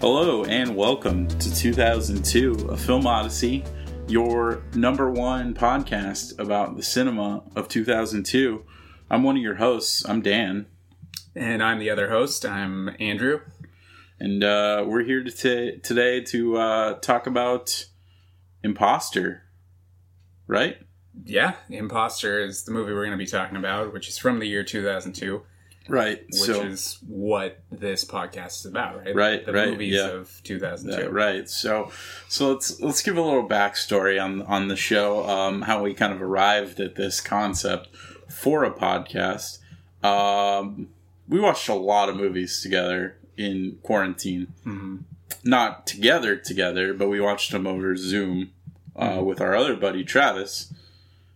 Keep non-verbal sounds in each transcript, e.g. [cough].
Hello and welcome to 2002, a film odyssey, your number one podcast about the cinema of 2002. I'm one of your hosts. I'm Dan, And I'm the other host. I'm Andrew. and uh, we're here to t- today to uh, talk about Imposter. Right? Yeah, Imposter is the movie we're going to be talking about, which is from the year 2002, Right. which so, is what this podcast is about, right? Right, The right, movies yeah. of 2002. Yeah, right. So, so let's let's give a little backstory on on the show, um, how we kind of arrived at this concept for a podcast. Um, we watched a lot of movies together in quarantine. Mhm. Not together together, but we watched them over Zoom uh, with our other buddy Travis,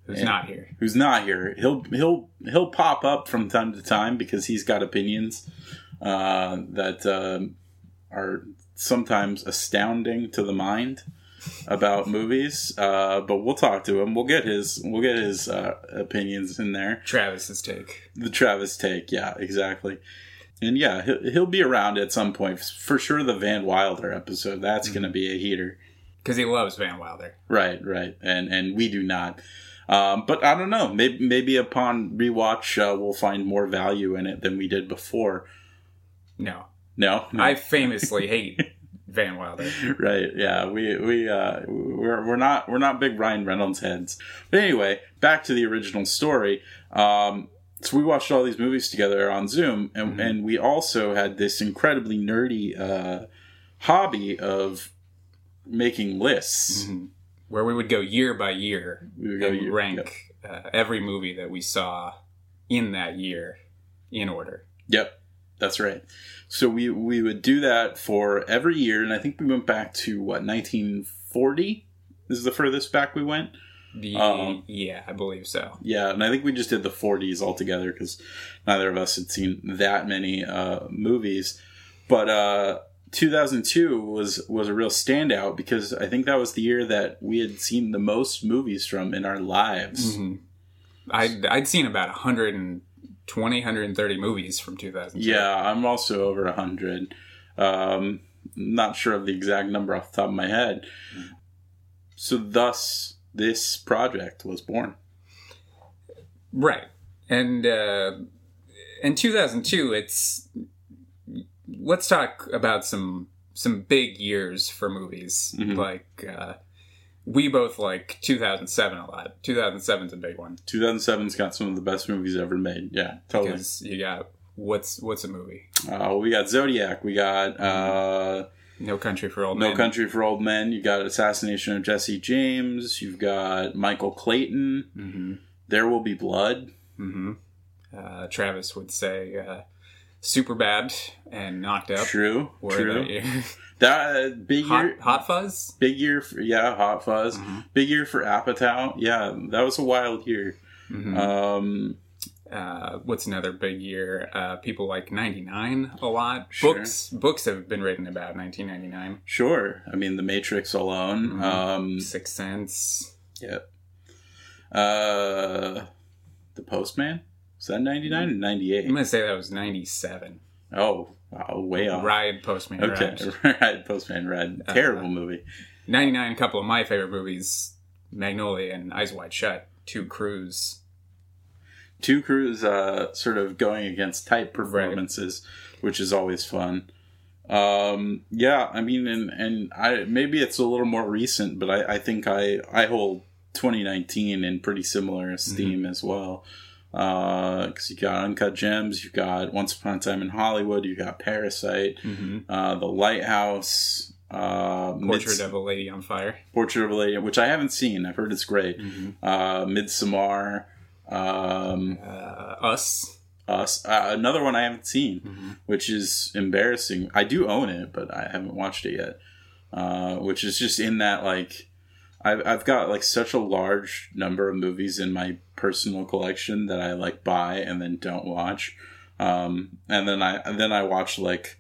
Who's Yeah. not here. who's not here. He'll he'll he'll pop up from time to time because he's got opinions uh, that um are sometimes astounding to the mind about movies. Uh, but we'll talk to him. We'll get his we'll get his uh, opinions in there. Travis's take. The Travis take, yeah, exactly. And yeah, he'll, he'll be around at some point for sure. The Van Wilder episode that's going to be a heater. Because he loves Van Wilder. Right, right, and and we do not. Um, but I don't know. Maybe maybe upon rewatch, uh, we'll find more value in it than we did before. No. No, I famously hate Van Wilder. [laughs] right? Yeah, we we uh, we're we're not we're not big Ryan Reynolds heads. But anyway, back to the original story. Um, so we watched all these movies together on Zoom, and Mhm. and we also had this incredibly nerdy uh, hobby of making lists. Mhm. Where we would go year by year We and year- rank uh, every movie that we saw in that year in order. Yep, that's right. So we we would do that for every year, and I think we went back to what 1940 This is the furthest back we went. The, Um, yeah, I believe so. Yeah, and I think we just did the 40s altogether because neither of us had seen that many uh, movies. But uh, 2002 was was a real standout because I think that was the year that we had seen the most movies from in our lives. hmm I'd, I'd seen about 120, 130 movies from 2002. Yeah, I'm also over 100. Um, not sure of the exact number off the top of my head. So, thus, this project was born. Right. And uh, in 2002, it's. Let's talk about some some big years for movies. Mhm. Like, uh, we both like 2007 a lot. 2007's a big one. 2007's got some of the best movies ever made. Yeah, totally. Because you got. What's what's a movie? Uh, we got Zodiac. We got uh, No Country for Old No Men. Country for Old Men. You got Assassination of Jesse James. You've got Michael Clayton. hmm There Will Be Blood. hmm Uh, Travis would say uh, super bad and knocked up. True. True. that [laughs] year. That uh, big Hot, year. Hot Fuzz. Big year for yeah, Hot Fuzz. Mhm. Big year for Apatow. Yeah, that was a wild year. Mhm. Um, uh, what's another big year? Uh, people like 99 a lot. Sure. Books books have been written about 1999. sure. I mean, The Matrix alone. Mhm. Um, Sixth Sense. yeah. Uh, The Postman. Was that ninety nine or ninety I'm gonna say that was 97. Oh, wow, way off. Ride Postman. Okay, Ride. [laughs] right. Postman Red. Uh, Terrible movie. 99. A couple of my favorite movies: Magnolia and Eyes Wide Shut. Two Cruise. Two Cruise uh, sort of going against type performances, which is always fun. Um, yeah, I mean, and and I maybe it's a little more recent, but I, I think I I hold 2019 in pretty similar esteem as well. Because you got Uncut Gems, you've got Once Upon a Time in Hollywood, you've got Parasite, Mm-hmm. uh, The Lighthouse, uh, Portrait Mids- of a Lady on Fire. Portrait of a Lady, which I haven't seen. I've heard it's great. Mm-hmm. Uh, Midsommar, um, Uh, Us. Us. Uh, another one I haven't seen, Mm-hmm. which is embarrassing. I do own it, but I haven't watched it yet. Uh, which is just in that like, I've I've got like such a large number of movies in my personal collection that I like buy and then don't watch. Um, and then I and then I watch like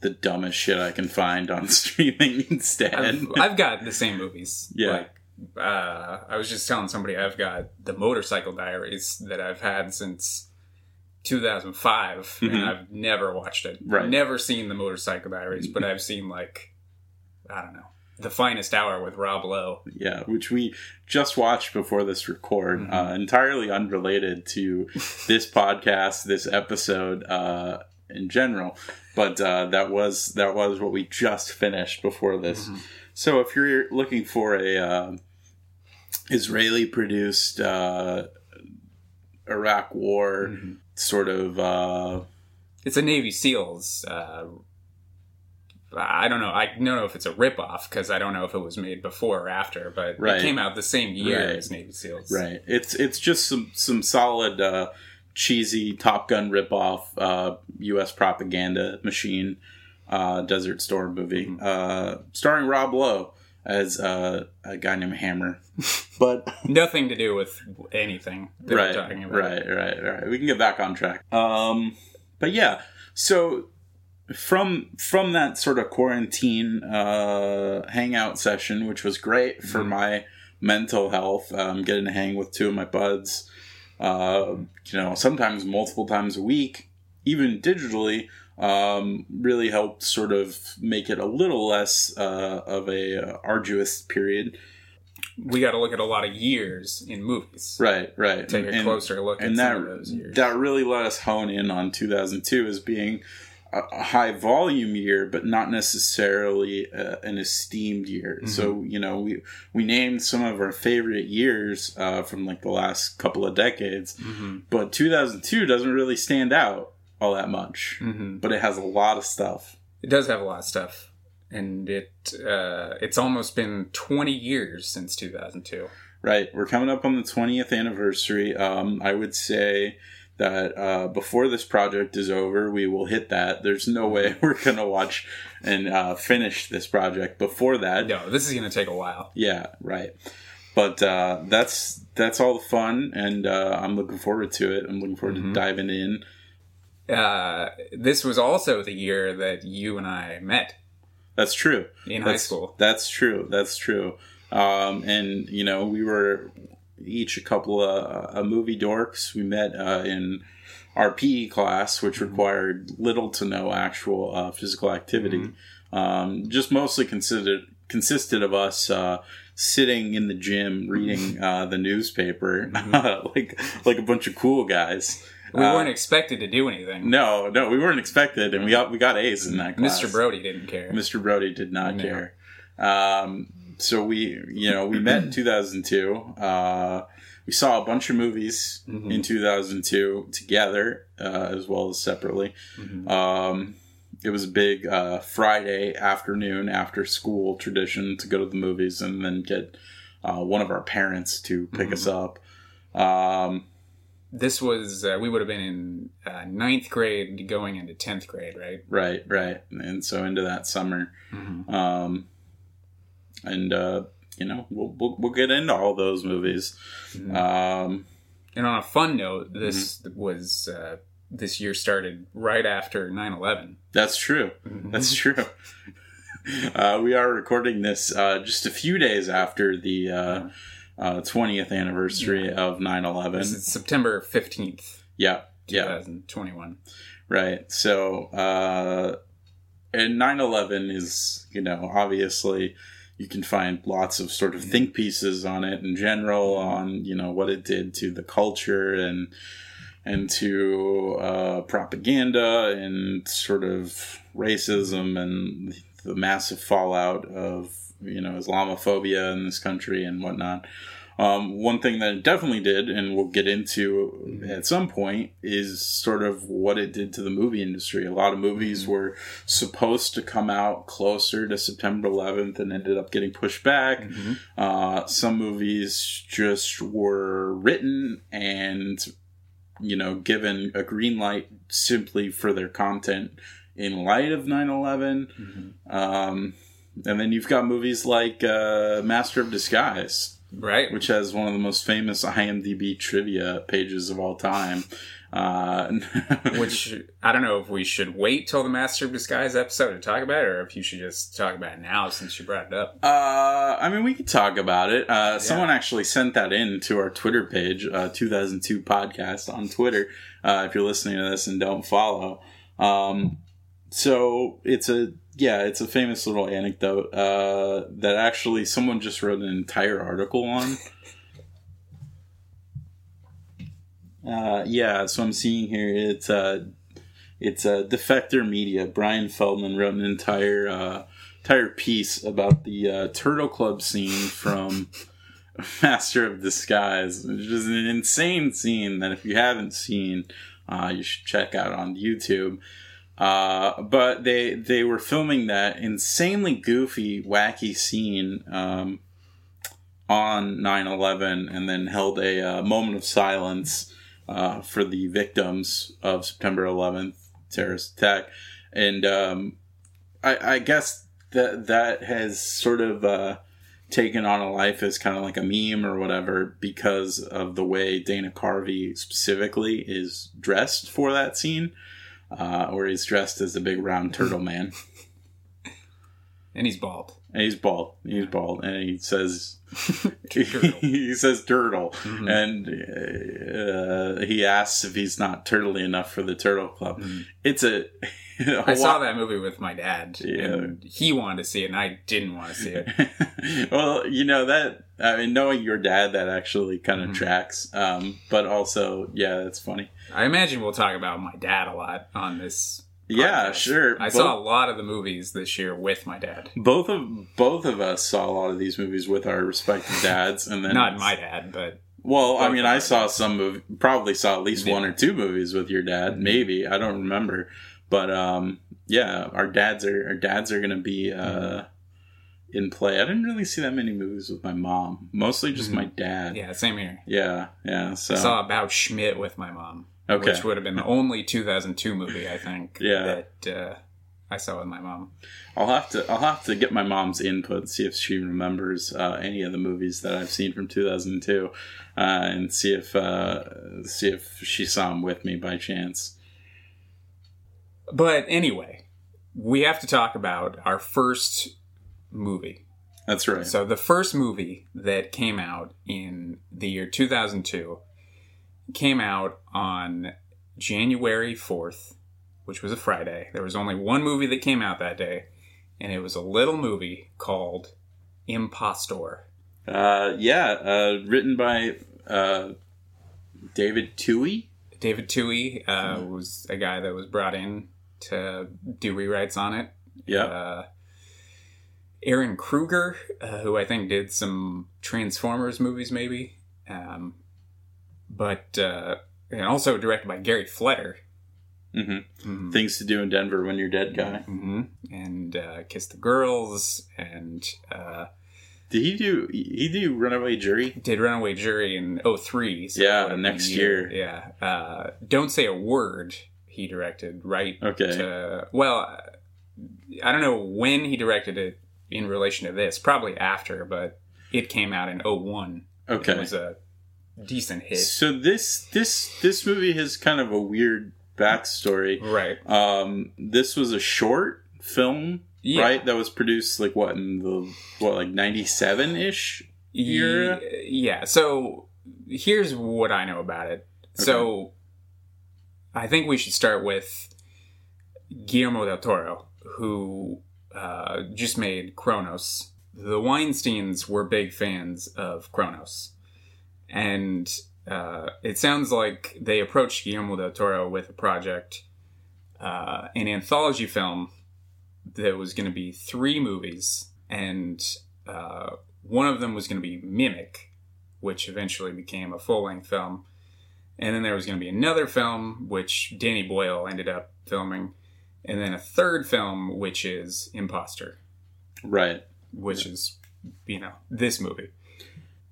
the dumbest shit I can find on [laughs] streaming instead. I've, I've got the same movies. Yeah. Like, uh, I was just telling somebody I've got the Motorcycle Diaries that I've had since 2005, Mhm. and I've never watched it. Right. Never seen the Motorcycle Diaries, but I've seen like I don't know, The Finest Hour with Rob Lowe. Yeah, which we just watched before this record, Mhm. uh, entirely unrelated to [laughs] this podcast, this episode uh, in general. But uh, that was that was what we just finished before this. Mhm. So if you're looking for a uh, Israeli produced uh, Iraq War Mhm. sort of uh, It's a Navy SEALs. I don't know. I don't know if it's a ripoff because I don't know if it was made before or after, but Right. it came out the same year Right. as Navy SEALs. Right. It's it's just some some solid uh, cheesy Top Gun ripoff uh, U.S. propaganda machine uh, Desert Storm movie Mhm. uh, starring Rob Lowe as uh, a guy named Hammer. but [laughs] Nothing to do with anything that right, we're talking about. right, right, right. We can get back on track. Um, but yeah, so from from that sort of quarantine uh, hangout session, which was great for Mhm. my mental health, um, getting to hang with two of my buds, uh, you know, sometimes multiple times a week, even digitally. Um, really helped sort of make it a little less uh, of a uh, arduous period. We got to look at a lot of years in movies. Right, right. Take a And- closer look at and some that of those years. that really let us hone in on 2002 as being a, high volume year, but not necessarily uh, an esteemed year. Mhm. So you know, we we named some of our favorite years uh, from like the last couple of decades, hmm but 2002 doesn't really stand out all that much. hmm But it has a lot of stuff. It does have a lot of stuff, and it uh, it's almost been 20 years since 2002. Right, we're coming up on the 20th anniversary. Um, I would say that uh, before this project is over, we will hit that. There's no way [laughs] we're gonna watch and uh, finish this project before that. No, this is going to take a while. Yeah, right. But uh, that's that's all the fun, and uh, I'm looking forward to it. I'm looking forward Mhm. to diving in. Uh, this was also the year that you and I met That's true. in high That's- school. That's true. That's true. Um, and you know, we were each a couple of uh, movie dorks. We met uh, in our PE class, which Mm-hmm. required little to no actual uh, physical activity. Mm-hmm. Um, just mostly considered consisted of us uh, sitting in the gym reading uh, the newspaper, [laughs] like like a bunch of cool guys. Mm-hmm. We Uh, weren't expected to do anything. No, no, we weren't expected, and we got we got A's in that class. Mr. Brody didn't care. Mr. Brody did not No. care. Um, so we, you know, we met in [clears throat] 2002. Uh, we saw a bunch of movies Mhm. in 2002 together, uh, as well as separately. Mhm. Um, it was a big uh, Friday afternoon after school tradition to go to the movies and then get uh, one of our parents to pick us up. Um, This was uh, we would have been in uh, ninth grade, going into tenth grade, right? right, right, and so into that summer. Mm-hmm. um, and uh, you know we'll, we'll we'll get into all those movies. Mhm. Um, And on a fun note, this Mm-hmm. was uh, this year started right after 9-11. that's true. Mm-hmm. That's true. [laughs] uh, we are recording this uh, just a few days after the uh, uh, 20th anniversary of 9/11. This is September 15th, Yeah, yeah, 2021. right. So, uh, and 9/11 is you know obviously you can find lots of sort of think pieces on it in general on you know what it did to the culture and and to uh, propaganda and sort of racism and the massive fallout of you know Islamophobia in this country and whatnot. Um, one thing that it definitely did, and we'll get into at some point, is sort of what it did to the movie industry. A lot of movies were supposed to come out closer to September 11th and ended up getting pushed back. Mhm. Uh, some movies just were written and, you know, given a green light simply for their content in light of 9 11. Mhm. Um, and then you've got movies like uh, Master of Disguise, right? Which has one of the most famous IMDb trivia pages of all time. Uh, [laughs] which I don't know if we should wait till the Master of Disguise episode to talk about it, or if you should just talk about it now since you brought it up. Uh, I mean, we could talk about it. Uh, yeah. Someone actually sent that in to our Twitter page, uh, 2002 podcast on Twitter. Uh, if you're listening to this and don't follow, um, so it's a yeah, it's a famous little anecdote uh, that actually someone just wrote an entire article on. Uh, yeah, so I'm seeing here it's uh, it's uh, Defector Media. Brian Feldman wrote an entire uh, entire piece about the uh, Turtle Club scene from [laughs] Master of Disguise, which is an insane scene that if you haven't seen, uh, you should check out on YouTube. Uh, but they they were filming that insanely goofy, wacky scene um, on 9-11 and then held a uh, moment of silence uh, for the victims of September 11th terrorist attack. And um, I, I, guess that that has sort of uh, taken on a life as kind of like a meme or whatever because of the way Dana Carvey specifically is dressed for that scene uh, where he's dressed as a big round [laughs] turtle man. and he's bald. And he's bald. He's bald, and he says [laughs] he says turtle, mm-hmm. and uh, he asks if he's not turtly enough for the turtle club. Mm-hmm. It's a. [laughs] I saw that movie with my dad, yeah. and he wanted to see it, and I didn't want to see it. [laughs] well, you know that I mean, knowing your dad, that actually kind of mm-hmm. tracks. Um, but also, yeah, that's funny. I imagine we'll talk about my dad a lot on this. Yeah, sure. I both, saw a lot of the movies this year with my dad. Both of both of us saw a lot of these movies with our respective dads, and then not my dad, but well, I mean, I saw some of probably saw at least yeah. one or two movies with your dad. Maybe I don't remember, but um, yeah, our dads are our dads are gonna be uh, in play. I didn't really see that many movies with my mom. Mostly just mm-hmm. my dad. Yeah, same here. Yeah, yeah. So I saw About Schmidt with my mom. Okay. Which would have been the [laughs] only 2002 movie I think. Yeah. That uh, I saw with my mom. I'll have to I'll have to get my mom's input, see if she remembers uh, any of the movies that I've seen from 2002, uh, and see if uh, see if she saw them with me by chance. But anyway, we have to talk about our first movie. That's right. So the first movie that came out in the year 2002 came out on January 4th, which was a Friday. There was only one movie that came out that day, and it was a little movie called Impostor. Uh, yeah, uh, written by uh, David Twohy. David Twohy uh, was a guy that was brought in to do rewrites on it. Yeah. Uh, Ehren Kruger, uh, who I think did some Transformers movies, maybe. Um, but uh, and also directed by Gary Fleder. Mm-hmm. Mm-hmm. Things to do in Denver when you're dead, guy. Mm-hmm. And uh, Kiss the Girls, and uh, did he do he do Runaway Jury? Did Runaway Jury in 03. So yeah, next year. year. Yeah. Uh, Don't say a word. He directed right. Okay. To, well, I don't know when he directed it in relation to this. Probably after, but it came out in 01. Okay. It was a decent hit. So this this this movie has kind of a weird backstory. Right. Um this was a short film, yeah. right? That was produced like what in the what like 97 ish year? Yeah. So here's what I know about it. Okay. So I think we should start with Guillermo del Toro, who uh, just made Cronos. The Weinsteins were big fans of Cronos. And uh, it sounds like they approached Guillermo del Toro with a project, uh, an anthology film that was going to be three movies. And uh, one of them was going to be Mimic, which eventually became a full length film. And then there was going to be another film, which Danny Boyle ended up filming and then a third film which is Imposter, right? Which yeah. is you know this movie,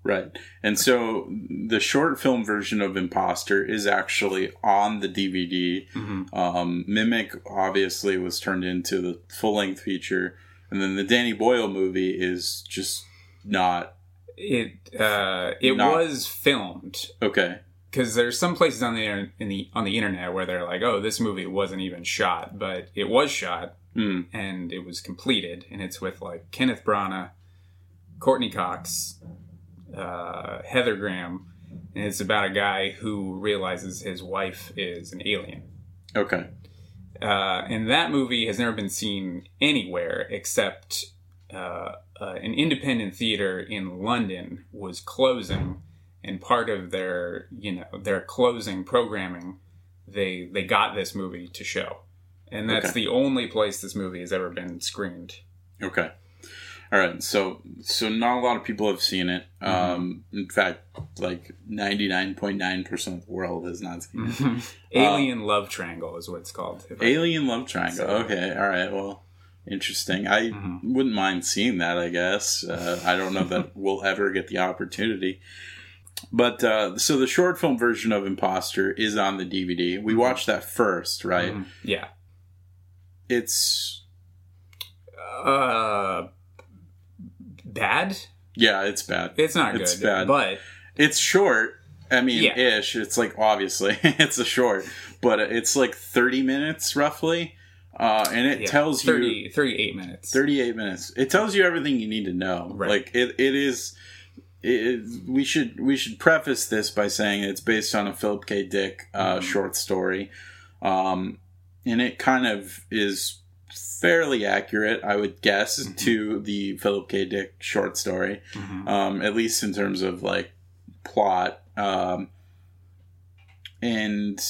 right? And so the short film version of Imposter is actually on the DVD. Mm-hmm. Um, Mimic obviously was turned into the full length feature, and then the Danny Boyle movie is just not It uh, it Not- was filmed Okay. Because there's some places on the inter- in the on the internet where they're like, oh, this movie wasn't even shot, but it was shot Hmm. and it was completed, and it's with like Kenneth Branagh, Courteney Cox, uh, Heather Graham, and it's about a guy who realizes his wife is an alien. Okay. Uh, and that movie has never been seen anywhere except uh, uh, an independent theater in London was closing, and part of their you know their closing programming, they they got this movie to show, and that's Okay. the only place this movie has ever been screened. Okay. All right. So so not a lot of people have seen it. Mm-hmm. Um, in fact, like ninety nine point nine percent of the world has not seen it. Alien Love Triangle is what it's called. If I- Alien Love Triangle. So- Okay. All right. Well, interesting. I Mm-hmm. wouldn't mind seeing that. I guess. Uh, I don't know that we'll ever get the opportunity. But uh, so the short film version of Imposter is on the DVD. We watched that first, right? Mhm. Yeah. It's Uh, bad. yeah, it's bad. It's not It's good, bad. but It's short. I mean, Yeah. ish. It's like obviously [laughs] it's a short, but it's like thirty minutes roughly, uh, and it yeah, tells you 38 minutes. 38 minutes it tells you everything you need to know Right. like it, it is it, we should we should preface this by saying it's based on a philip k dick uh, Mhm. short story um, and it kind of is fairly accurate i would guess Mhm. to the philip k dick short story Mhm. um, at least in terms of like plot um, and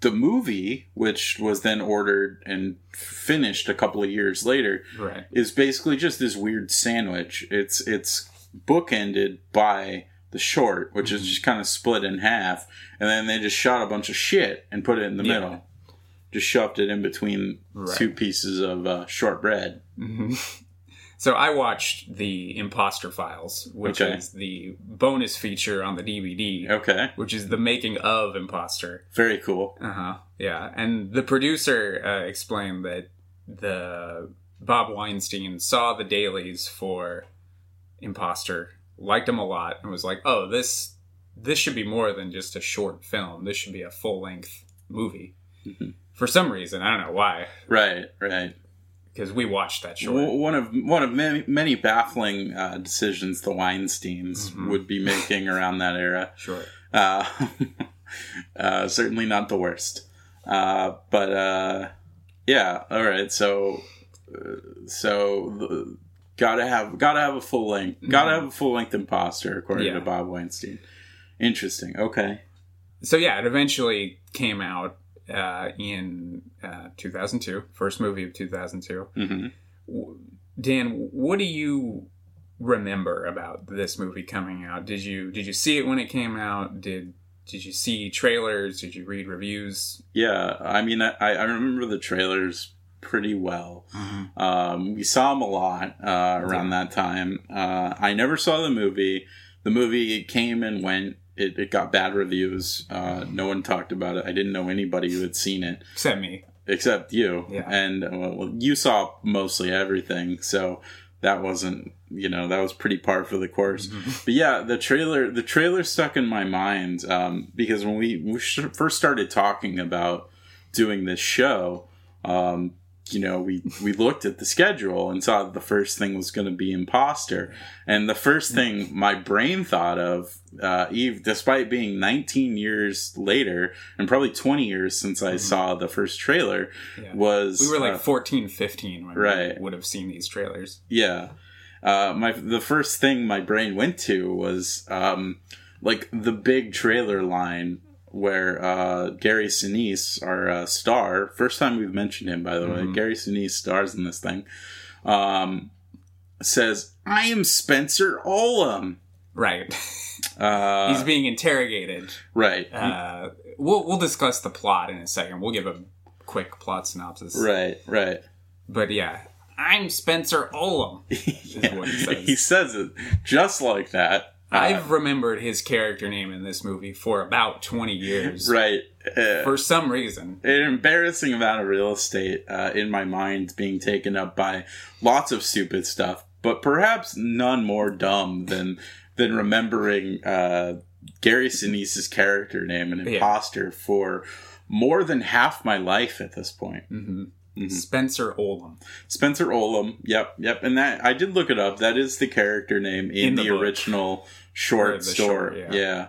the movie which was then ordered and finished a couple of years later Right. is basically just this weird sandwich it's it's bookended by the short which is Mhm. just kind of split in half and then they just shot a bunch of shit and put it in the Yeah. middle just shoved it in between Right. two pieces of uh, short bread hmm So I watched the Imposter Files, which Okay. is the bonus feature on the DVD, okay which is the making of Imposter. very cool Uh huh. Yeah, and the producer uh, explained that the Bob Weinstein saw the dailies for Imposter, liked him a lot, and was like, "Oh, this this should be more than just a short film. This should be a full length movie." Mhm. For some reason, I don't know why, right right because we watched that short. One of one of many, many baffling uh, decisions the Weinstein's Mhm. would be making around that era. [laughs] Sure. Uh, [laughs] uh, certainly not the worst, uh, but uh, yeah. All right, so uh, so gotta have gotta have a full length gotta have a full length imposter according Yeah. to Bob Weinstein. Interesting. Okay. So yeah, it eventually came out uh, in uh, 2002, first movie of 2002. hmm W- Dan, what do you remember about this movie coming out? Did you did you see it when it came out? Did did you see trailers? Did you read reviews? Yeah. I mean, I, I remember the trailers pretty well. Um, we saw him a lot uh, around that time. Uh, I never saw the movie. The movie came and went. It, it got bad reviews. Uh, no one talked about it. I didn't know anybody who had seen it Except me. except you. Yeah. And uh, well, you saw mostly everything, so that wasn't you know that was pretty par for the course. But yeah, the trailer the trailer stuck in my mind um, because when we, we first started talking about doing this show, um, you know, we we looked at the schedule and saw that the first thing was going to be Imposter, and the first thing my brain thought of, uh, Eve, despite being 19 years later and probably 20 years since I saw the first trailer, Yeah. was We were like uh, 14, 15 when right. we would have seen these trailers. yeah. Uh, my the first thing my brain went to was um, like the big trailer line where uh, Gary Sinise, our uh, star, first time we've mentioned him by the way, Mhm. Gary Sinise stars in this thing, um, says, "I am Spencer Olham." Right. Uh, He's being interrogated. right, Uh, we'll we'll discuss the plot in a second. We'll give a quick plot synopsis. right, right. But yeah, I'm Spencer Olham. [laughs] Yeah, he says. he says it just like that. Uh, I've remembered his character name in this movie for about 20 years. right. Uh, For some reason. an embarrassing amount of real estate uh, in my mind being taken up by lots of stupid stuff. but perhaps none more dumb than than remembering uh, Gary Sinise's character name, an Yeah. imposter, for more than half my life at this point. hmm Mhm. Spencer Olham. Spencer Olham. Yep, yep. And that I did look it up. That is the character name in, In the, the original Or short story. short, yeah.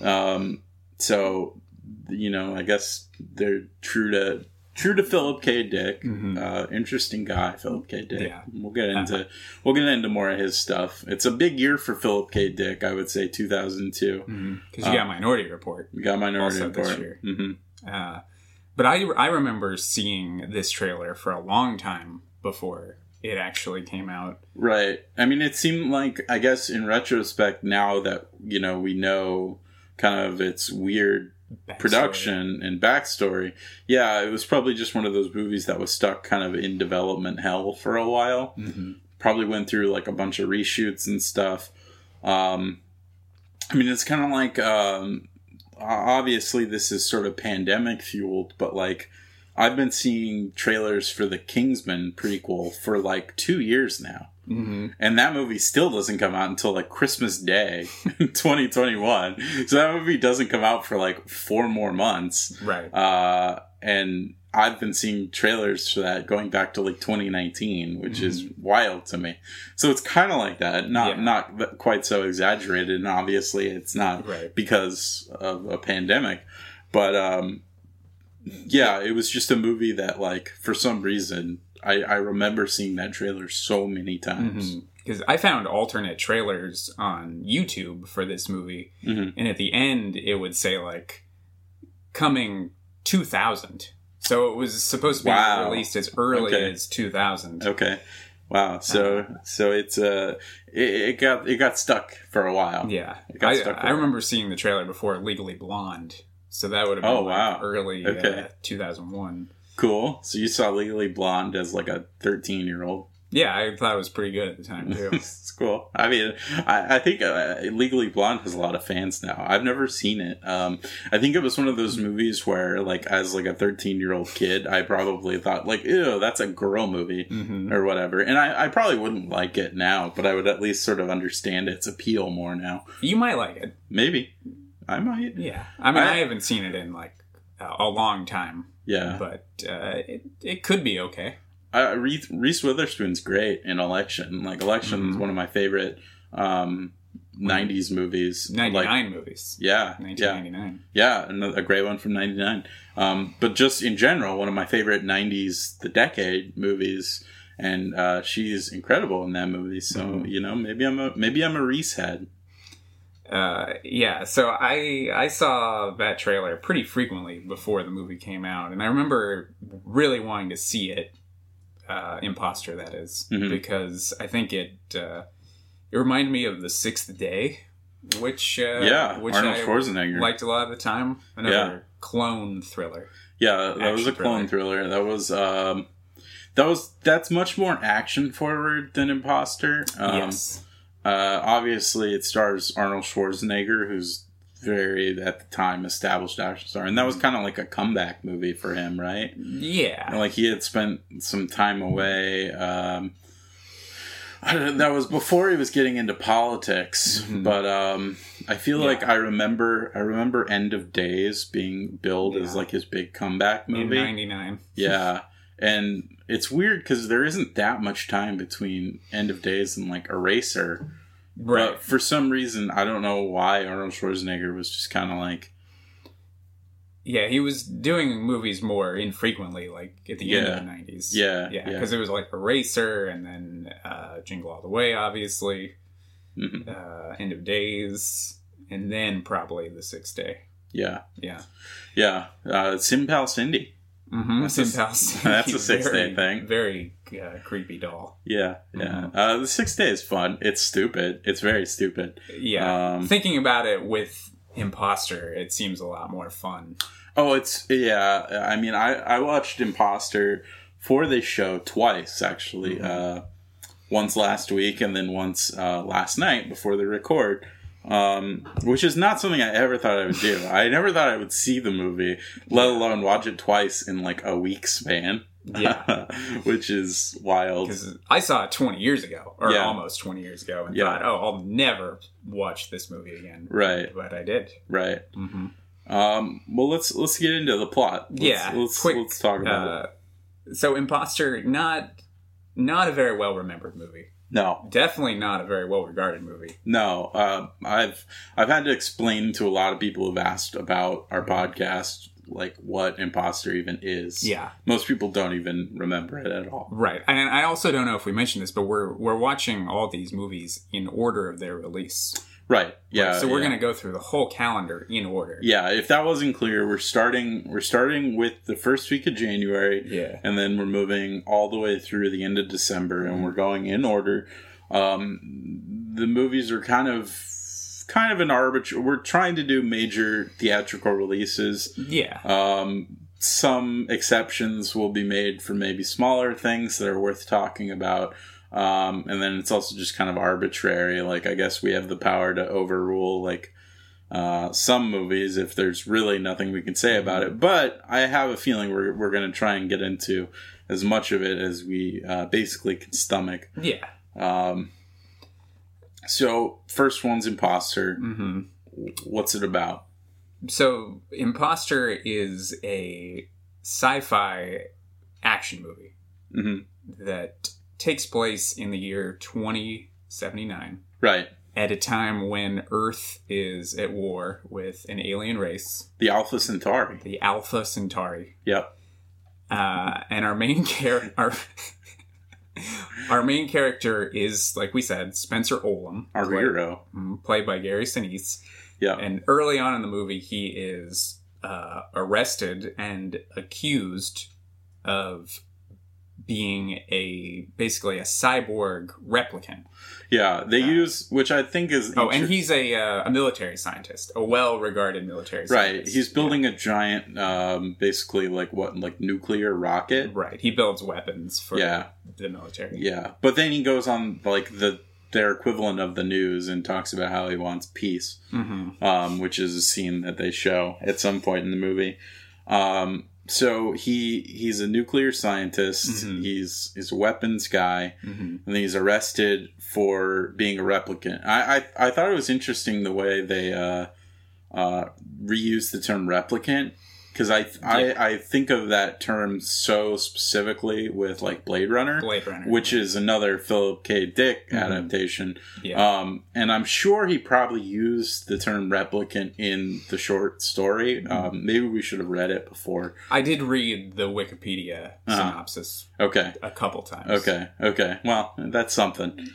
Um. So, you know, I guess they're true to true to Philip K. Dick. Mhm. Uh, interesting guy, Philip K. Dick. Yeah. We'll get into we'll get into more of his stuff. It's a big year for Philip K. Dick. I would say 2002. Because you Uh, got Minority Report. You got Minority Also this Report. year. hmm Uh, but I, I remember seeing this trailer for a long time before it actually came out. Right. I mean, it seemed like, I guess, in retrospect, now that, you know, we know kind of its weird Backstory. production and backstory, yeah, it was probably just one of those movies that was stuck kind of in development hell for a while. Mhm. Probably went through like a bunch of reshoots and stuff. Um, I mean, it's kind of like, um, obviously, this is sort of pandemic fueled, but like, I've been seeing trailers for the Kingsman prequel for like two years now. Mhm. And that movie still doesn't come out until like Christmas Day, [laughs] 2021. So that movie doesn't come out for like four more months. Right. Uh, and I've been seeing trailers for that going back to like 2019, which is wild to me. So it's kind of like that, not Yeah. not quite so exaggerated. And obviously, it's not Right. because of a pandemic, but um, yeah, it was just a movie that like for some reason I, I remember seeing that trailer so many times. Because I found alternate trailers on YouTube for this movie, Mhm. and at the end it would say like coming 2000. So it was supposed to be Wow. released as early Okay. as 2000. Okay. Wow. So so it's uh it, it got it got stuck for a while. Yeah, It got I, stuck I remember seeing the trailer before Legally Blonde, so that would have been Oh, like wow. early Okay. uh, 2001. Cool. So you saw Legally Blonde as like a 13 year old. Yeah, I thought it was pretty good at the time too. [laughs] It's cool. I mean, I, I think uh, Legally Blonde has a lot of fans now. I've never seen it. Um, I think it was one of those movies where, like, as like a 13 year old kid, I probably thought like, ew, that's a girl movie. hmm Or whatever, and I, I probably wouldn't like it now, but I would at least sort of understand its appeal more now. You might like it. Maybe I might. Yeah, I mean, I, I- haven't seen it in like a long time, Yeah, but uh, it it could be okay. uh, Reese, Reese Witherspoon's great in Election. Like Election is Mhm. one of my favorite um, '90s movies. Ninety Like, nine movies. yeah, Nineteen yeah, yeah, another, a great one from '99. Um, but just in general, one of my favorite '90s, the decade movies, and uh, she's incredible in that movie. So Mhm. you know, maybe I'm a maybe I'm a Reese head. Uh, yeah, so I I saw that trailer pretty frequently before the movie came out, and I remember really wanting to see it. Uh, Imposter, that is, Mhm. because I think it uh, it reminded me of the Sixth Day, which uh, yeah, which Arnold I Schwarzenegger. liked a lot of the time. Another Yeah. clone thriller. Yeah, that was a clone thriller. That was um that was that's much more action forward than Imposter. Um, yes, uh, obviously it stars Arnold Schwarzenegger, who's very at the time established action star, and that was kind of like a comeback movie for him, right? yeah, Like he had spent some time away. Um, I don't- that was before he was getting into politics, Mhm. but um, I feel Yeah. like I remember I remember End of Days being billed as like his big comeback movie. '99. Yeah. And it's weird because there isn't that much time between End of Days and like Eraser. Right. But for some reason, I don't know why Arnold Schwarzenegger was just kind of like, Yeah, he was doing movies more infrequently, like at the end of the nineties. Yeah, yeah, yeah. because it was like Eraser, and then uh, Jingle All the Way, obviously, mhm. uh, End of Days, and then probably The Sixth Day. yeah, Yeah, yeah. Uh, Sim Pal Cindy. Mm-hmm. That's a- [laughs] that's a [laughs] Sixth Day thing. Very uh, creepy doll. Yeah, yeah. Mhm. Uh, the six Day is fun. It's stupid. It's very stupid. Yeah, Um, thinking about it with Imposter, it seems a lot more fun. Oh, it's yeah. I mean, I I watched Imposter for this show twice actually. Mhm. Uh, once last week and then once uh, last night before the record. Um, which is not something I ever thought I would do. I never thought I would see the movie, let alone watch it twice in like a week span. Yeah. [laughs] which is wild. Because I saw it 20 years ago, or Yeah. almost 20 years ago, and Yeah. thought, oh, I'll never watch this movie again. Right, But I did. right. hmm Um, well, let's let's get into the plot. Let's, yeah. let's quick, let's talk about it. uh, So, Imposter, not not a very well remembered movie. No, Definitely not a very well regarded movie. no. Uh, I've I've had to explain to a lot of people who've asked about our podcast, like what imposter even is. Yeah. most people don't even remember it at all. Right. And I also don't know if we mentioned this, but we're we're watching all these movies in order of their release. Right. Yeah. so we're yeah. going to go through the whole calendar in order. Yeah, if that wasn't clear, we're starting we're starting with the first week of January. Yeah. and then we're moving all the way through the end of December, and we're going in order. Um, the movies are kind of kind of an arbitrary. We're trying to do major theatrical releases. Yeah. Um, some exceptions will be made for maybe smaller things that are worth talking about. Um, and then it's also just kind of arbitrary. Like I guess we have the power to overrule like uh, some movies if there's really nothing we can say about it. But I have a feeling we're we're going to try and get into as much of it as we uh, basically can stomach. Yeah. Um, so first one's Imposter. Mm-hmm. What's it about? So, Imposter is a sci-fi action movie hmm that takes place in the year 2079 Right. at a time when Earth is at war with an alien race, The Alpha Centauri. the Alpha Centauri. Yep. Uh, and our main character, [laughs] our, our main character is, like we said, Spencer Olham, Our played, hero. mm, played by Gary Sinise. Yeah. And early on in the movie, he is uh, arrested and accused of being a basically a cyborg replicant. Yeah, they use which I think is Oh, and he's a uh, a military scientist, a well-regarded military right. scientist. He's building a giant, um, basically like what, like nuclear rocket. right. He builds weapons for Yeah, the military. yeah. But then he goes on like the their equivalent of the news and talks about how he wants peace, hmm um, which is a scene that they show at some point in the movie. Um, so he he's a nuclear scientist. Mhm. He's he's a weapons guy. hmm and he's arrested for being a replicant. I I, I thought it was interesting the way they uh, uh, reused the term replicant because I, I I think of that term so specifically with like Blade Runner, Blade Runner, which is another Philip K. Dick Mhm. adaptation. yeah, Um, and I'm sure he probably used the term replicant in the short story. Mm-hmm. Um, maybe we should have read it before. I did read the Wikipedia Uh-huh. synopsis Okay. a couple times. Okay. Okay. Well, that's something.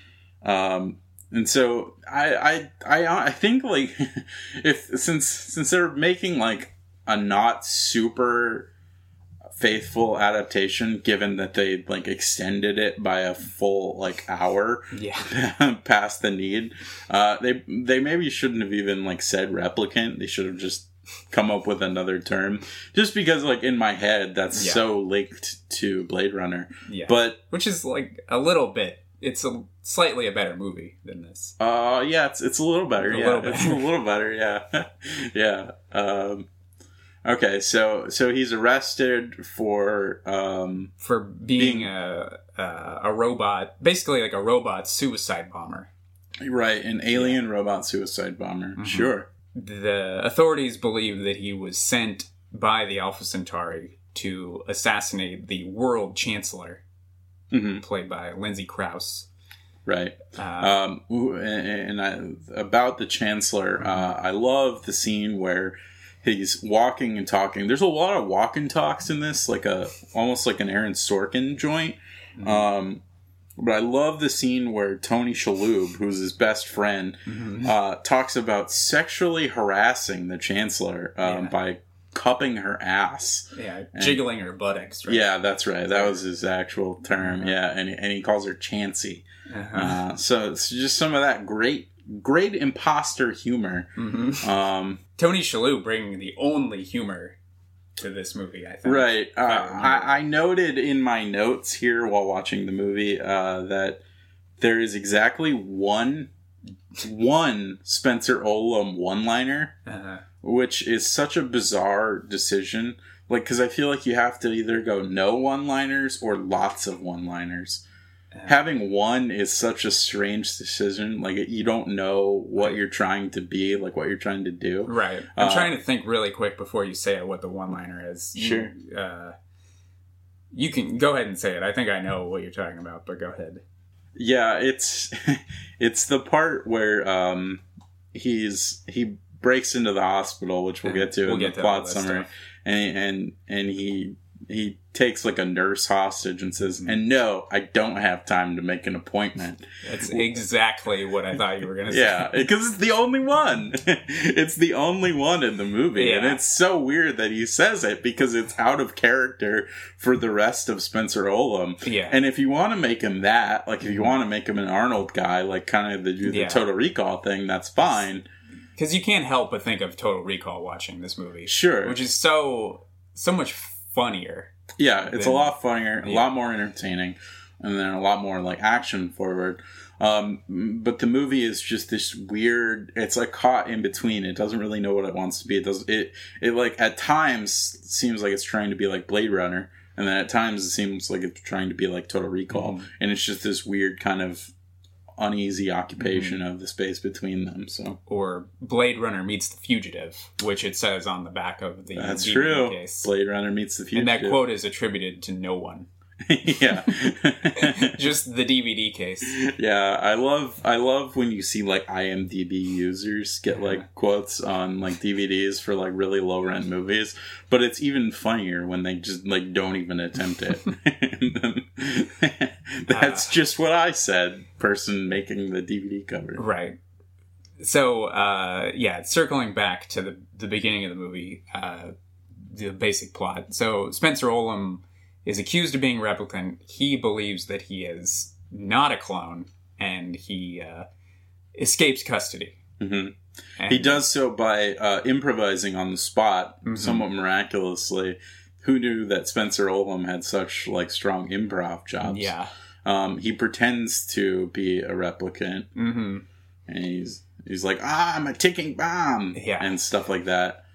Um, and so I, I, I, I think like [laughs] if since since they're making like a not super faithful adaptation, given that they like extended it by a full like hour Yeah, [laughs] past the need, uh, they they maybe shouldn't have even like said replicant. They should have just come up with another term just because like in my head that's Yeah. so linked to blade runner yeah. but which is like a little bit. It's a slightly a better movie than this. Uh, yeah, it's it's a little better. A yeah, little it's a little better. Yeah, [laughs] yeah. Um, okay, so so he's arrested for um, for being, Being- a, a a robot, basically like a robot suicide bomber. right an alien robot suicide bomber. Mm-hmm. Sure. The authorities believe that he was sent by the Alpha Centauri to assassinate the world chancellor, hmm played by Lindsay Crouse. Right. Uh, Um, ooh, and, and I, about the chancellor, uh, I love the scene where he's walking and talking. There's a lot of walk and talks in this, like a almost like an Aaron Sorkin joint. Mhm. Um, but I love the scene where Tony Shalhoub, who's his best friend, mhm. uh, talks about sexually harassing the chancellor um, Yeah. by cupping her ass. yeah, jiggling her buttocks. Right? Yeah, that's right. That was his actual term. Yeah, and and he calls her Chancy. Uh-huh. Uh, so it's just some of that great, great imposter humor. Mhm. Um, Tony Shalhoub bringing the only humor to this movie. I think. right. Uh, I. I, noted in my notes here while watching the movie uh, that there is exactly one, one Spencer Olham one-liner, Uh, which is such a bizarre decision. like because I feel like you have to either go no one liners or lots of one liners. Having one is such a strange decision. Like you don't know what you're trying to be, like what you're trying to do. Right. I'm Uh, trying to think really quick before you say it what the one liner is. You- Sure. uh, you can go ahead and say it. I think I know what you're talking about, but go ahead. Yeah, it's [laughs] it's the part where um he's he breaks into the hospital, which we'll get to We'll in get the to plot summary, stuff. and and and he he takes like a nurse hostage and says, Mm-hmm. "And no, I don't have time to make an appointment." That's exactly what I thought you were going to say. Yeah, because it's the only one. [laughs] it's the only one in the movie, and it's so weird that he says it because it's out of character for the rest of Spencer Olham. Yeah. And if you want to make him that, like if you want to make him an Arnold guy, like kind of the, do the Yeah. Total Recall thing, that's fine. Because you can't help but think of Total Recall watching this movie. Sure. Which is so so much funnier. Yeah, it's a lot funnier, a lot more entertaining, and then a lot more like action forward. Um, but the movie is just this weird. It's like caught in between. It doesn't really know what it wants to be. It does. It it like at times seems like it's trying to be like Blade Runner, and then at times it seems like it's trying to be like Total Recall, Mm-hmm. and it's just this weird kind of uneasy occupation Mm-hmm. of the space between them. So Or Blade Runner meets The Fugitive, which it says on the back of the that's DVD true. case. Blade Runner meets the Fugitive, and that quote is attributed to no one. [laughs] [laughs] yeah. Just the DVD case. yeah, I love I love when you see like IMDb users get like quotes on like DVDs for like really low rent movies, but it's even funnier when they just like don't even attempt it. [laughs] [laughs] That's Ah. just what I said, person making the DVD cover. Right. So, uh, yeah, circling back to the, the beginning of the movie, uh, the basic plot. So, Spencer Olham is accused of being a replicant. He believes that he is not a clone, and he uh, escapes custody. hmm And, He does so by uh, improvising on the spot, Mhm. somewhat miraculously. Who knew that Spencer Olham had such like strong improv jobs? Yeah. Um, he pretends to be a replicant, hmm and he's he's like, "Ah, I'm a ticking bomb," Yeah. and stuff like that.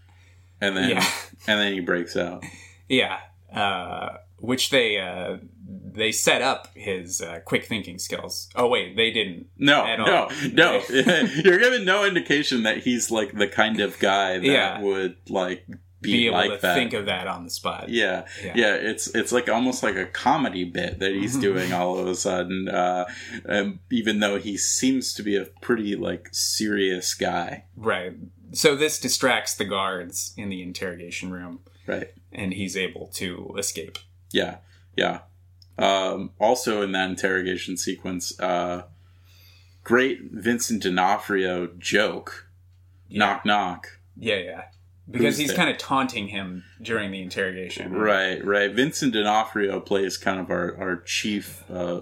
And then Yeah. [laughs] and then he breaks out. Yeah. Uh, which they uh, they set up his uh, quick thinking skills. Oh wait, they didn't. No, no, [laughs] no. [laughs] You're given no indication that he's like the kind of guy that Yeah. would like be, Be able like to that. think of that on the spot. yeah. Yeah. yeah, It's it's like almost like a comedy bit that he's [laughs] doing all of a sudden. Uh, um, even though he seems to be a pretty like serious guy, Right. So this distracts the guards in the interrogation room, right? and he's able to escape. Yeah, yeah. Um, also in that interrogation sequence, uh, great Vincent D'Onofrio joke. Knock knock. Yeah, yeah. Because he's kind of taunting him during the interrogation. Right, right. Vincent D'Onofrio plays kind of our our chief uh,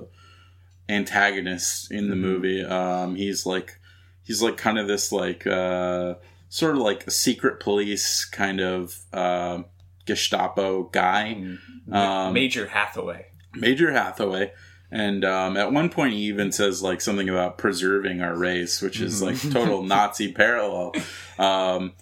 antagonist in the Mm-hmm. movie. Um, he's like he's like kind of this like uh, sort of like a secret police kind of uh, Gestapo guy. Mm. Um, Major Hathaway. Major Hathaway. And um, at one point, he even says like something about preserving our race, which is like total [laughs] Nazi parallel. Um,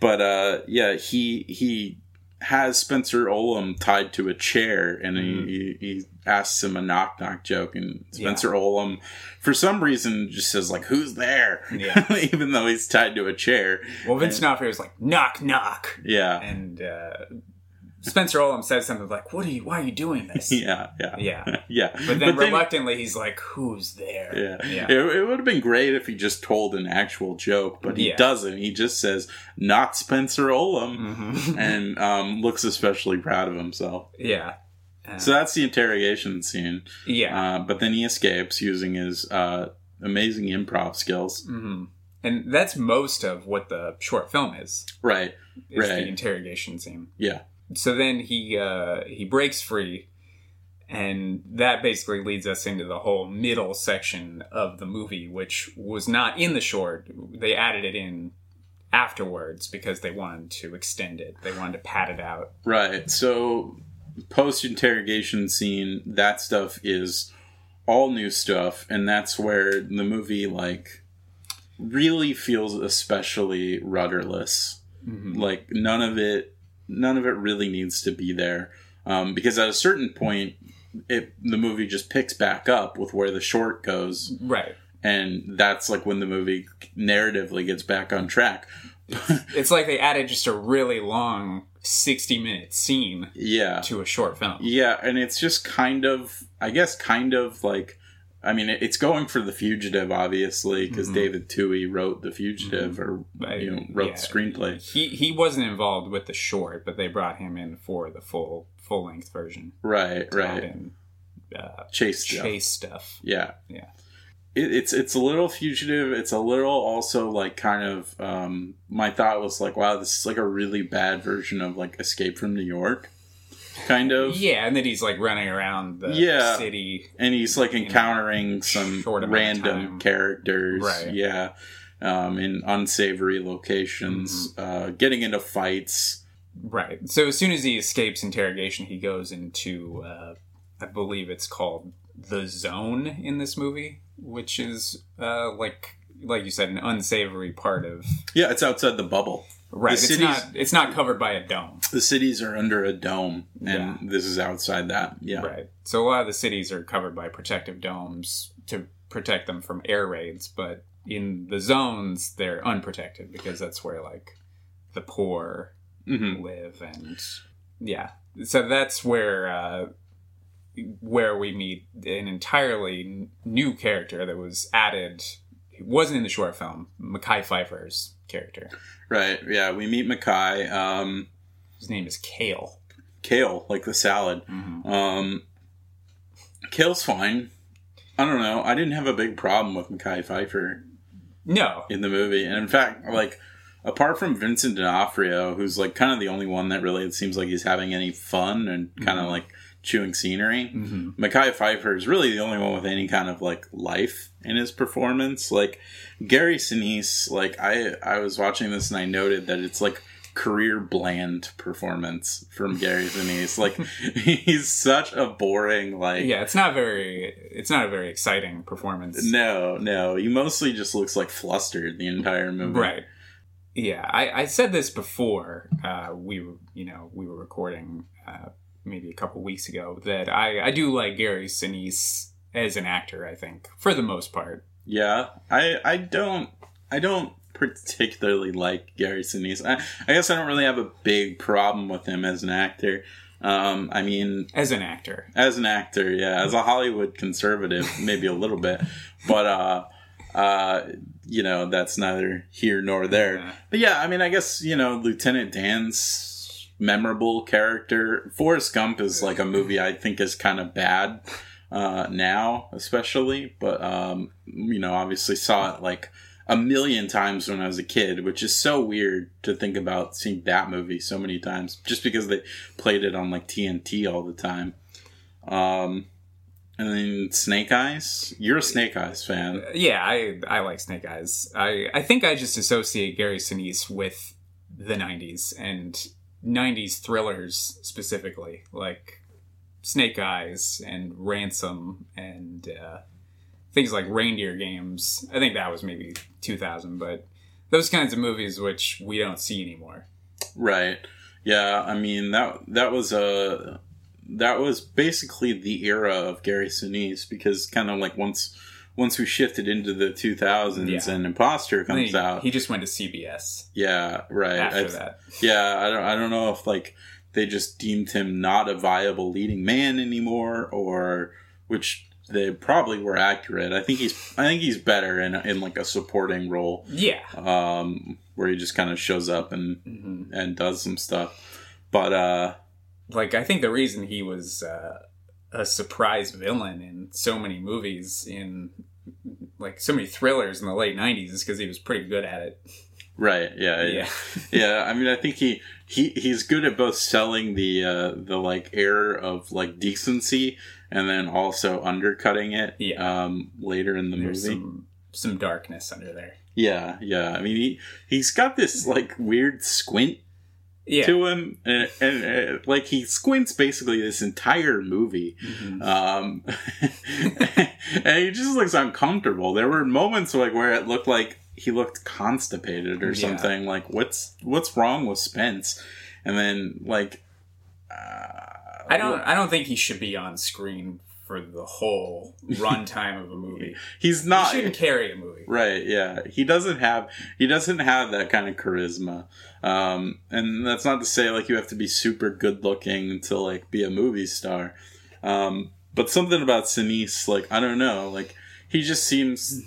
but uh, yeah, he he has Spencer Olham tied to a chair, and he, he, he asks him a knock knock joke, and Spencer Olham, for some reason, just says like, "Who's there?" Yeah. [laughs] even though he's tied to a chair. Well, Vince D'Onofrio is like, knock, knock. Yeah, And uh, Spencer Olham says something like, what are you, why are you doing this? [laughs] yeah, yeah, Yeah. [laughs] yeah. But then reluctantly, he's like, who's there? Yeah. Yeah. It, it would have been great if he just told an actual joke, but he Yeah. doesn't. He just says, not Spencer Olham, Mhm. [laughs] and um, looks especially proud of himself. yeah. Uh, So that's the interrogation scene. yeah. Uh, but then he escapes using his uh, amazing improv skills. hmm And that's most of what the short film is. Right. Is Right. the interrogation scene. Yeah. So then he uh, he breaks free, and that basically leads us into the whole middle section of the movie, which was not in the short. They added it in afterwards because they wanted to extend it. They wanted to pad it out. Right. So post interrogation scene, that stuff is all new stuff, and that's where the movie like really feels especially rudderless. Mhm. Like none of it none of it really needs to be there um, because at a certain point, it the movie just picks back up with where the short goes, right? And that's like when the movie narratively gets back on track. it's like they added just a really long 60 minute scene yeah to a short film yeah and it's just kind of i guess kind of like i mean it's going for the fugitive obviously because mm-hmm. david twohy wrote the fugitive mm-hmm. or you know wrote yeah. the screenplay he he wasn't involved with the short but they brought him in for the full full length version right right in, uh, chase stuff. chase stuff yeah yeah it, it's it's a little fugitive. It's a little also like kind of. Um, my thought was like, wow, this is like a really bad version of like Escape from New York, kind of. Yeah, and then he's like running around the yeah. city, and he's like encountering some random characters. Right. Yeah. Um, in unsavory locations, mm-hmm. uh, getting into fights. Right. So as soon as he escapes interrogation, he goes into, uh, I believe it's called the zone in this movie which is uh, like like you said, an unsavory part of. Yeah, it's outside the bubble. Right. It's not. It's not covered by a dome. The cities are under a dome, and yeah. this is outside that. Yeah. Right. So a lot of the cities are covered by protective domes to protect them from air raids, but in the zones they're unprotected because that's where like the poor mm-hmm. live, and yeah. So that's where uh, where we meet an entirely new character that was added. It wasn't in the short film. Mekhi Phifer's character. Right. Yeah. We meet Mekhi. Um, His name is Kale. Kale, like the salad. Mm-hmm. Um, Kale's fine. I don't know. I didn't have a big problem with Mekhi Phifer. No. In the movie, and in fact, like apart from Vincent D'Onofrio, who's like kind of the only one that really seems like he's having any fun and kind of mm-hmm. like chewing scenery. Mm-hmm. Mekhi Phifer is really the only one with any kind of like life in his performance. Like Gary Sinise, like I I was watching this and I noted that it's like career bland performance from Gary Sinise. like [laughs] he's such a boring like Yeah, it's not very it's not a very exciting performance. No, no. He mostly just looks like flustered the entire movie. Right. Yeah, I, I said this before uh, we were, you know, we were recording uh, maybe a couple weeks ago that I, I do like Gary Sinise as an actor. I think for the most part. Yeah, I I don't I don't particularly like Gary Sinise. I, I guess I don't really have a big problem with him as an actor. Um, I mean, as an actor, as an actor, yeah, as a Hollywood conservative, maybe a little bit, but uh, uh, you know, that's neither here nor there. Yeah. But yeah, I mean, I guess you know, Lieutenant Dan's memorable character. Forrest Gump is like a movie I think is kind of bad uh, now, especially, but um, you know, obviously saw it like a million times when I was a kid, which is so weird to think about seeing that movie so many times just because they played it on like TNT all the time. Um, and then Snake Eyes. You're a Snake Eyes fan. Yeah, I I like Snake Eyes. I I think I just associate Gary Sinise with the '90s and 90s thrillers specifically, like Snake Eyes and Ransom and uh, things like Reindeer Games. I think that was maybe 2000, but those kinds of movies which we don't see anymore. Right. Yeah, I mean that that was a that was basically the era of Gary Sinise because kind of like once once we shifted into the 2000s yeah. and Impostor comes he, out, he just went to CBS. Yeah, right. After I, that, yeah, I don't, I don't know if like they just deemed him not a viable leading man anymore, or which they probably were accurate. I think he's, I think he's better in in like a supporting role. Yeah, um, where he just kind of shows up and mm-hmm. and does some stuff. But uh, like I think the reason he was. Uh, a surprise villain in so many movies in like so many thrillers in the late 90s is because he was pretty good at it right yeah yeah [laughs] yeah i mean i think he he he's good at both selling the uh the like air of like decency and then also undercutting it yeah. um later in the There's movie some, some darkness under there yeah yeah i mean he he's got this like weird squint yeah. to him, and, and, and, like he squints basically this entire movie, mm-hmm. um, [laughs] and he just looks uncomfortable. There were moments like where it looked like he looked constipated or something. Like what's what's wrong with Spence? and then like I don't. I don't think he should be on screen for the whole [laughs] runtime of a movie. he's not He shouldn't carry a movie. Right, yeah. He doesn't have he doesn't have that kind of charisma. Um and that's not to say like you have to be super good looking to like be a movie star. Um but something about Sinise like I don't know, like he just seems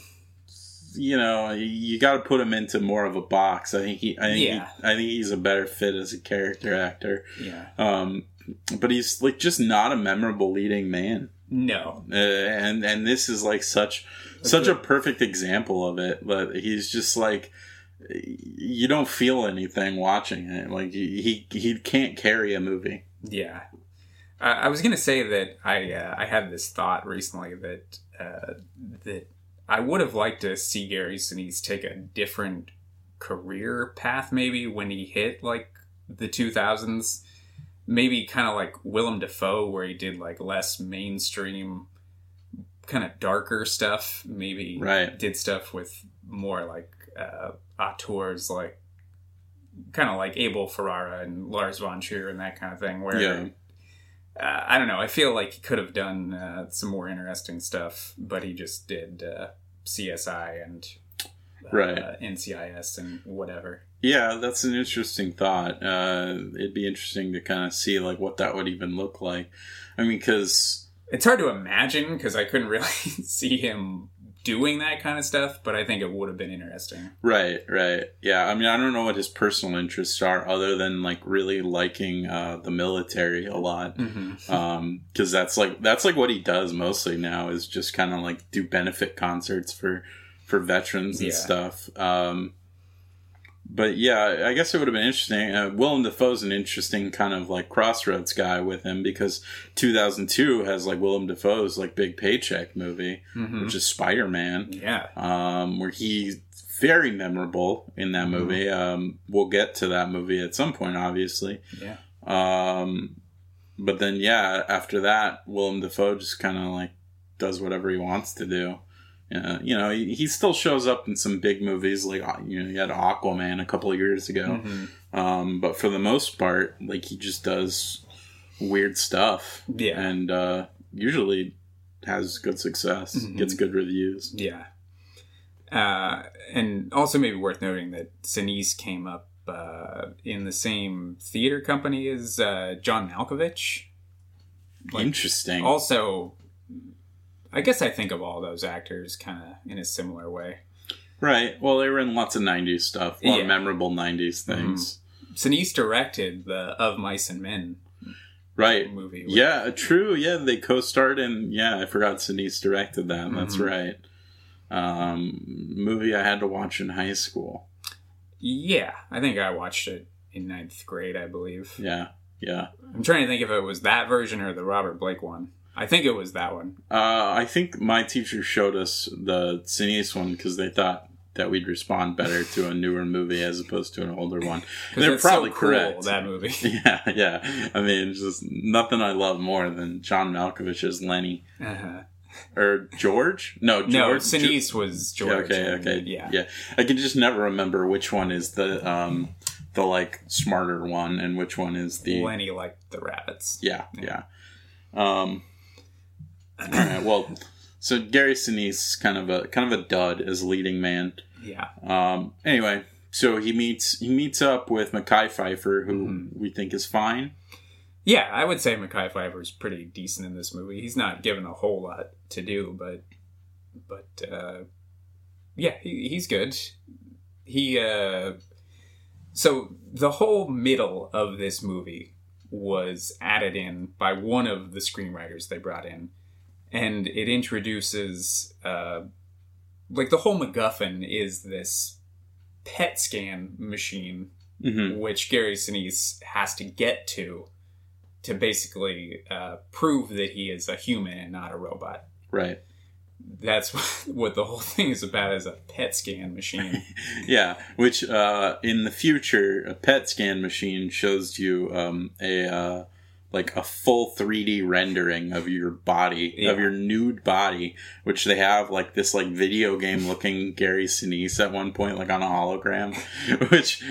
you know, you got to put him into more of a box. I think he I think Yeah. he, I think he's a better fit as a character actor. Yeah. Um but he's like just not a memorable leading man No. uh, and and this is like such such a perfect example of it but he's just like you don't feel anything watching it like he he can't carry a movie Yeah. I I was gonna say that I uh, I had this thought recently that uh, that I would have liked to see Gary Sinise take a different career path maybe when he hit like the 2000s maybe kind of like Willem Dafoe where he did like less mainstream kind of darker stuff maybe Right. did stuff with more like uh auteurs like kind of like Abel Ferrara and Lars von Trier and that kind of thing where Yeah. Uh, I don't know. I feel like he could have done uh, some more interesting stuff, but he just did uh, CSI and uh, Right. NCIS and whatever. yeah that's an interesting thought uh it'd be interesting to kind of see like what that would even look like i mean because It's hard to imagine because I couldn't really [laughs] see him doing that kind of stuff, but I think it would have been interesting. Right, right. Yeah, I mean, I don't know what his personal interests are other than like really liking uh, the military a lot. Mm-hmm. Um, cause that's like, that's like what he does mostly now is just kind of like do benefit concerts for, for veterans and Yeah. stuff. Um, but yeah, I guess it would have been interesting. Uh, Willem Dafoe's an interesting kind of like crossroads guy with him because 2002 has like Willem Dafoe's like big paycheck movie, Mhm. which is Spider Man Yeah. um, where he's very memorable in that movie. Um, we'll get to that movie at some point, obviously. Yeah. Um, but then, yeah, after that, Willem Dafoe just kind of like does whatever he wants to do. Uh, you know, he, he still shows up in some big movies, like uh, you know, he had Aquaman a couple of years ago. Mhm. Um, but for the most part, like he just does weird stuff, Yeah. and uh, usually has good success, Mhm. gets good reviews. Yeah. Uh, and also maybe worth noting that Sinise came up uh, in the same theater company as uh, John Malkovich. Like, Interesting. Also, I guess I think of all those actors kind of in a similar way. Right. Well, they were in lots of '90s stuff, a lot Yeah. of memorable '90s things. Sinise directed the Of Mice and Men Right. movie. Yeah. True. Yeah, they co-starred in. Yeah, I forgot Sinise directed that. That's Mhm. right. Um, movie I had to watch in high school. Yeah, I think I watched it in ninth grade, I believe. Yeah. Yeah. I'm trying to think if it was that version or the Robert Blake one. I think it was that one. Uh, I think my teacher showed us the Sinise one because they thought that we'd respond better to a newer movie as opposed to an older one. [laughs] They're probably so cool, correct. That movie. [laughs] Yeah, yeah. I mean, it's just nothing I love more than John Malkovich's Lenny Uh-huh. or George. No, George. No, Ge- Sinise was George. okay, and- okay, Yeah. yeah. I can just never remember which one is the um the like smarter one and which one is the Lenny liked the rabbits. yeah yeah. Um. [clears throat] all right, well, so Gary Sinise kind of a kind of a dud as leading man. Yeah. Um. Anyway, so he meets he meets up with Mekhi Phifer, who Mm-hmm. we think is fine. Yeah, I would say Mekhi is pretty decent in this movie. He's not given a whole lot to do, but but uh, yeah, he, he's good. He uh, so the whole middle of this movie was added in by one of the screenwriters they brought in, and it introduces uh, like the whole MacGuffin is this PET scan machine hmm which Gary Sinise has to get to to basically uh, prove that he is a human and not a robot. Right. That's [laughs] what the whole thing is about is a PET scan machine. [laughs] Yeah, which uh, in the future, a PET scan machine shows you um, a uh, like a full 3D rendering of your body, Yeah. of your nude body, which they have like this like video game looking Gary Sinise at one point, like on a hologram, [laughs] which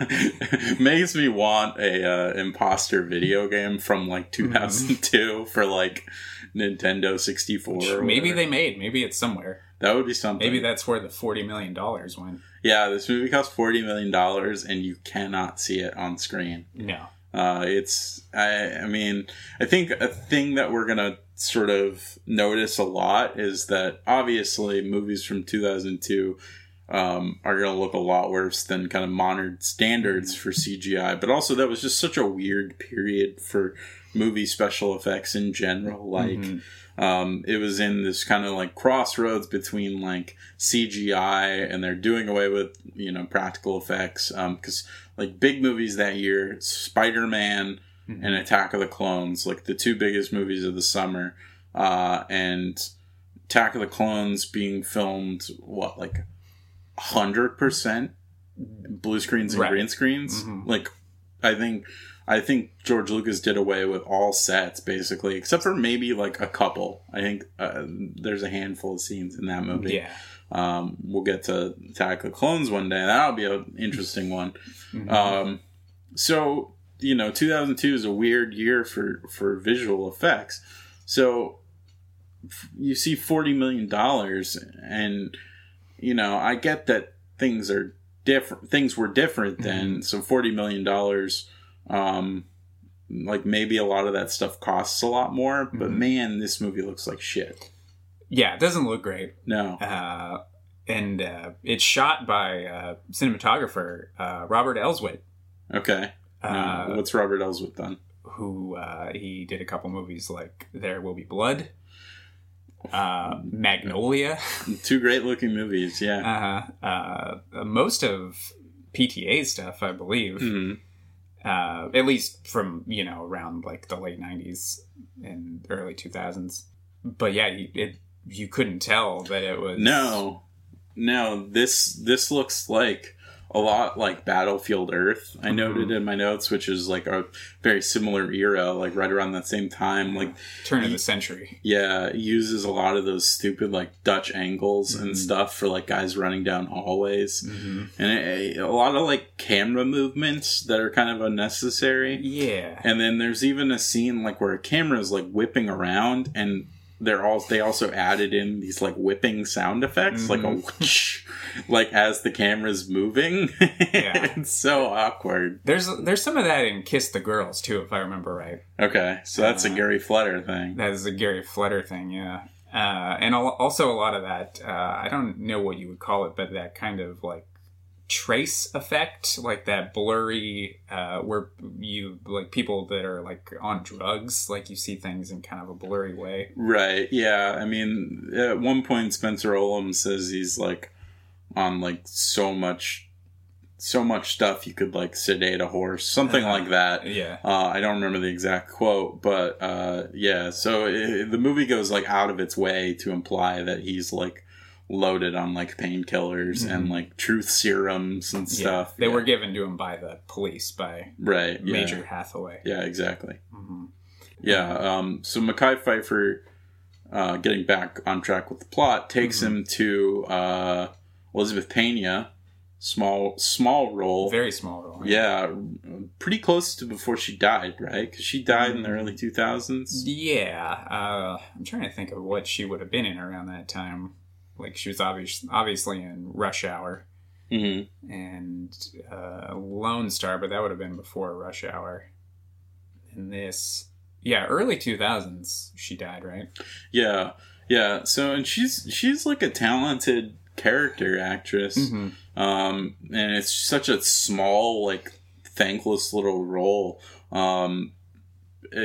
[laughs] makes me want a uh, imposter video game from like 2002 for like Nintendo 64. or Maybe they made. Maybe it's somewhere. that would be something. Maybe that's where the forty million dollars went. yeah, this movie cost 40 million dollars, and you cannot see it on screen. No. Uh, it's I, I mean I think a thing that we're gonna sort of notice a lot is that obviously movies from 2002 um, are gonna look a lot worse than kind of modern standards for CGI, but also that was just such a weird period for movie special effects in general. Like Mhm. um, it was in this kind of like crossroads between like CGI and they're doing away with you know practical effects because like big movies that year, Spider Man Mhm. and Attack of the Clones, like the two biggest movies of the summer, uh, and Attack of the Clones being filmed what like hundred percent blue screens and Right. green screens, Mhm. like I think. I think George Lucas did away with all sets basically, except for maybe like a couple. I think uh, there's a handful of scenes in that movie. Yeah. Um, we'll get to Attack of the Clones one day. That'll be an interesting one. Mhm. Um, so you know, 2002 is a weird year for for visual effects. So f- you see 40 million dollars, and you know, I get that things are different. Things were different then. So 40 million dollars. Um, like maybe a lot of that stuff costs a lot more, but Mhm. man, this movie looks like shit. yeah, it doesn't look great. No, Uh, and uh, it's shot by uh, cinematographer uh, Robert Elswit, okay. No. uh, What's Robert Elswit done? who uh, he did a couple movies like There Will Be Blood, uh, Magnolia. [laughs] Two great looking movies. Yeah. Uh, uh, most of PTA stuff, I believe. Mhm. Uh, at least from you know around like the late '90s and early 2000s. But yeah, you, it you couldn't tell that it was No, no. This this looks like a lot like Battlefield Earth. I noted in my notes, which is like a very similar era, like right around that same time. Like, turn of the century. yeah, uses a lot of those stupid like Dutch angles and stuff for like guys running down hallways, hmm and it, a lot of like camera movements that are kind of unnecessary. Yeah, And then there's even a scene like where a camera is like whipping around and they're all they also added in these like whipping sound effects like a whoosh, [laughs] like as the camera's moving. Yeah. [laughs] it's so awkward. there's there's some of that in Kiss the Girls too, if I remember right. Okay, so that's a Uh, Gary Fleder thing. That is a Gary Fleder thing, yeah. Uh, and al- also a lot of that, uh, I don't know what you would call it, but that kind of like trace effect, like that blurry, uh, where you, like people that are like on drugs, like you see things in kind of a blurry way. Right. Yeah. I mean, at one point Spencer Olham says he's like on like so much so much stuff you could like sedate a horse, something Uh-huh. like that. Yeah. Uh, I don't remember the exact quote, but uh, yeah. So it, the movie goes like out of its way to imply that he's like loaded on like painkillers and Mhm. like truth serums and Yeah. stuff. They Yeah. were given to him by the police, by right. Yeah. Major Hathaway. Yeah. Exactly. hmm Yeah. Um, so Mekhi Phifer, uh, getting back on track with the plot, takes Mhm. him to uh, Elizabeth Pena, small small role. Very small role. yeah, pretty close to before she died, right? Because she died in the Mhm. early two thousands. Yeah, uh, I'm trying to think of what she would have been in around that time. Like she was obvious, obviously in Rush Hour Mm-hmm. and uh, Lone Star, but that would have been before Rush Hour. And this, yeah, early 2000s, she died, right? Yeah, yeah. So and she's she's like a talented character actress. Mm-hmm. um, and it's such a small, like thankless little role. Um,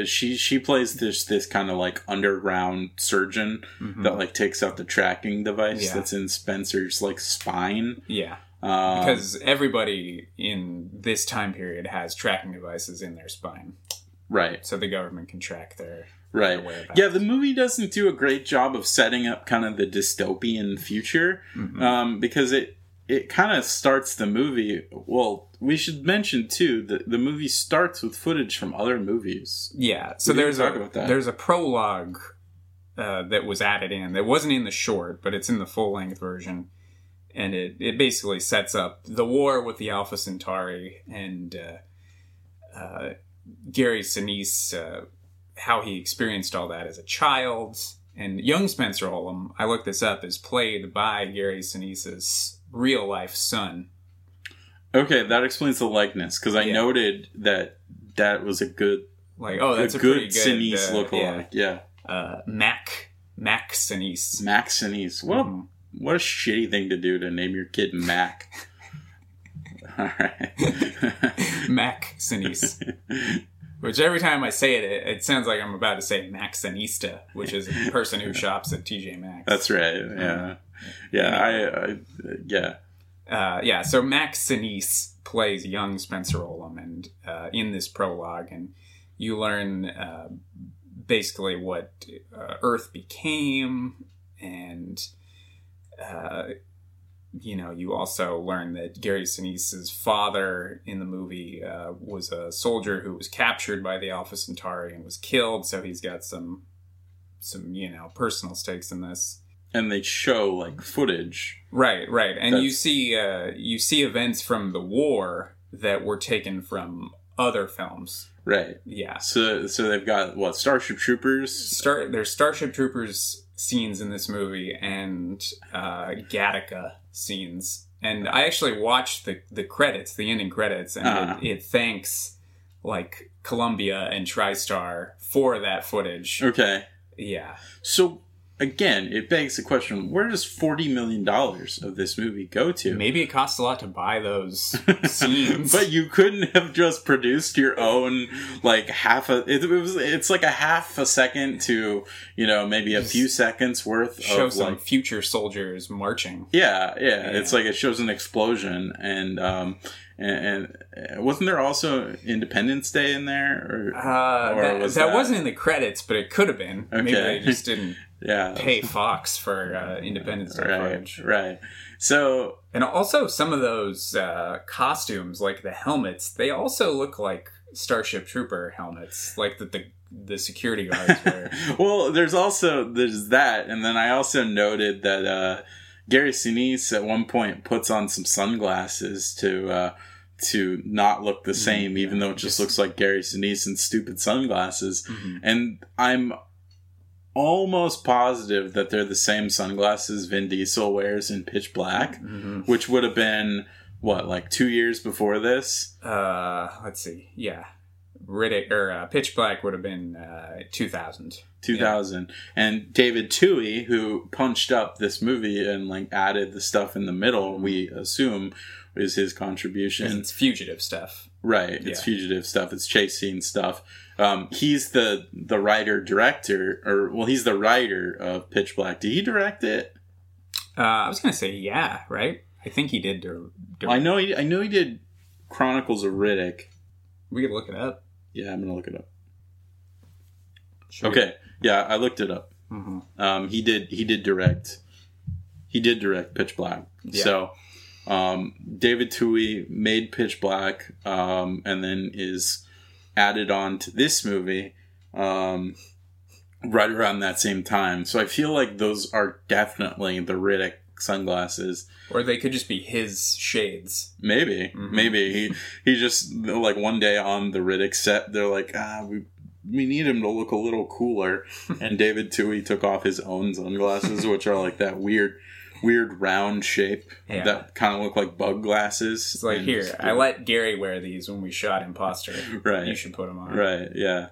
she she plays this this kind of like underground surgeon Mm-hmm. that like takes out the tracking device Yeah. that's in Spencer's like spine. Yeah, Um, because everybody in this time period has tracking devices in their spine, right, so the government can track their, right. Yeah, the movie doesn't do a great job of setting up kind of the dystopian future Mhm. um, because it it kind of starts the movie. Well, we should mention too that the movie starts with footage from other movies. Yeah, so We there's a talk about that. there's a prologue uh, that was added in that wasn't in the short, but it's in the full length version, and it it basically sets up the war with the Alpha Centauri and uh, uh, Gary Sinise, uh, how he experienced all that as a child. And young Spencer Olham, I looked this up, is played by Gary Sinise's real life son. Okay, that explains the likeness because I Yeah. noted that that was a good, Like, oh, that's a a, good good Sinise uh, lookalike. Yeah. Yeah, uh, Mac Mac Sinise. Max Sinise. What a Mhm. what a shitty thing to do to name your kid Mac. [laughs] All right. [laughs] Mac Sinise. Which every time I say it, it, it sounds like I'm about to say Maxinista, which is a person who [laughs] shops at TJ Maxx. That's right. Yeah. Yeah. I, I. Yeah. uh, yeah. So Max Sinise plays young Spencer Olham, and uh, in this prologue, and you learn uh, basically what uh, Earth became, and uh, you know, you also learn that Gary Sinise's father in the movie uh, was a soldier who was captured by the Alpha Centauri and was killed. So he's got some, some you know, personal stakes in this. And they show like footage. Right, right, and you see, uh, you see events from the war that were taken from other films. Right. Yeah, So so they've got what Starship Troopers. Star- there's Starship Troopers scenes in this movie and uh, Gattaca scenes, and I actually watched the the credits, the ending credits, and Uh-huh. it, it thanks like Columbia and TriStar for that footage. Okay. Yeah, So again, it begs the question: Where does forty million dollars of this movie go to? maybe it costs a lot to buy those [laughs] scenes, but you couldn't have just produced your own like half a it, was it's like a half a second to you know maybe a few seconds worth show of some like future soldiers marching. yeah, yeah Yeah. it's like it shows an explosion and um and, and wasn't there also Independence Day in there or Uh, Or that, was that that- wasn't in the credits, but it could have been. Maybe Okay. they just didn't yeah pay Fox for uh, Independence Day right footage. right so And also, some of those uh, costumes, like the helmets, they also look like Starship Trooper helmets, like that the the security guards wear. [laughs] well, there's also there's that, and then I also noted that uh, Gary Sinise at one point puts on some sunglasses to uh, to not look the same, even though it just just- looks like Gary Sinise in stupid sunglasses. Mhm. And I'm almost positive that they're the same sunglasses Vin Diesel wears in Pitch Black, Mhm. which would have been what like two years before this. Uh, let's see. Yeah, Riddick or uh, Pitch Black would have been uh, 2000. 2000 and david twohy who punched up this movie and like added the stuff in the middle we assume is his contribution It's fugitive stuff. right it's Yeah. fugitive stuff it's chase scene stuff um, he's the the writer director or well he's the writer of pitch black did he direct it Uh, I was gonna say yeah, right? I think he did. dir- dir- i know he i know he did chronicles of riddick We could look it up. yeah i'm gonna look it up Sure. okay yeah i looked it up hmm Um, he did. He did direct. He did direct Pitch Black. Yeah. So, um, David Twohy made Pitch Black, um, and then is added on to this movie, um, right around that same time. So I feel like those are definitely the Riddick sunglasses. Or they could just be his shades. Maybe, Mhm. maybe he he just like one day on the Riddick set, they're like, ah, we we need him to look a little cooler, [laughs] and David Twohy took off his own sunglasses, which are like that weird, weird round shape Yeah. that kind of look like bug glasses. It's like And here, I let Gary wear these when we shot Impostor. right, You should put them on. right, yeah.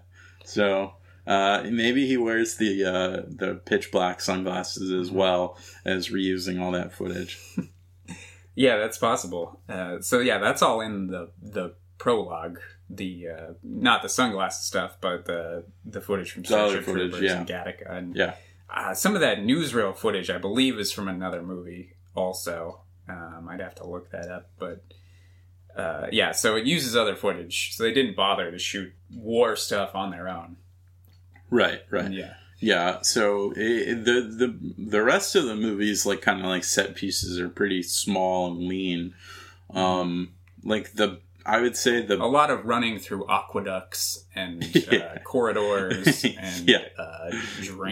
So. Uh, maybe he wears the uh, the pitch black sunglasses as well as reusing all that footage. [laughs] Yeah, that's possible. Uh, so yeah, that's all in the the prologue. The uh, not the sunglasses stuff, but the the footage from Starship footage, Troopers yeah. and Gattaca. And Yeah. Uh, some of that newsreel footage, I believe, is from another movie. Also, um, I'd have to look that up, but. Uh, yeah, so it uses other footage, so they didn't bother to shoot war stuff on their own. Right, right. Yeah, Yeah, so it, the the the rest of the movies, like kind of like set pieces, are pretty small and lean. Um, like the I would say the a lot of running through aqueducts and [laughs] Yeah. uh, corridors [laughs] and Yeah. uh,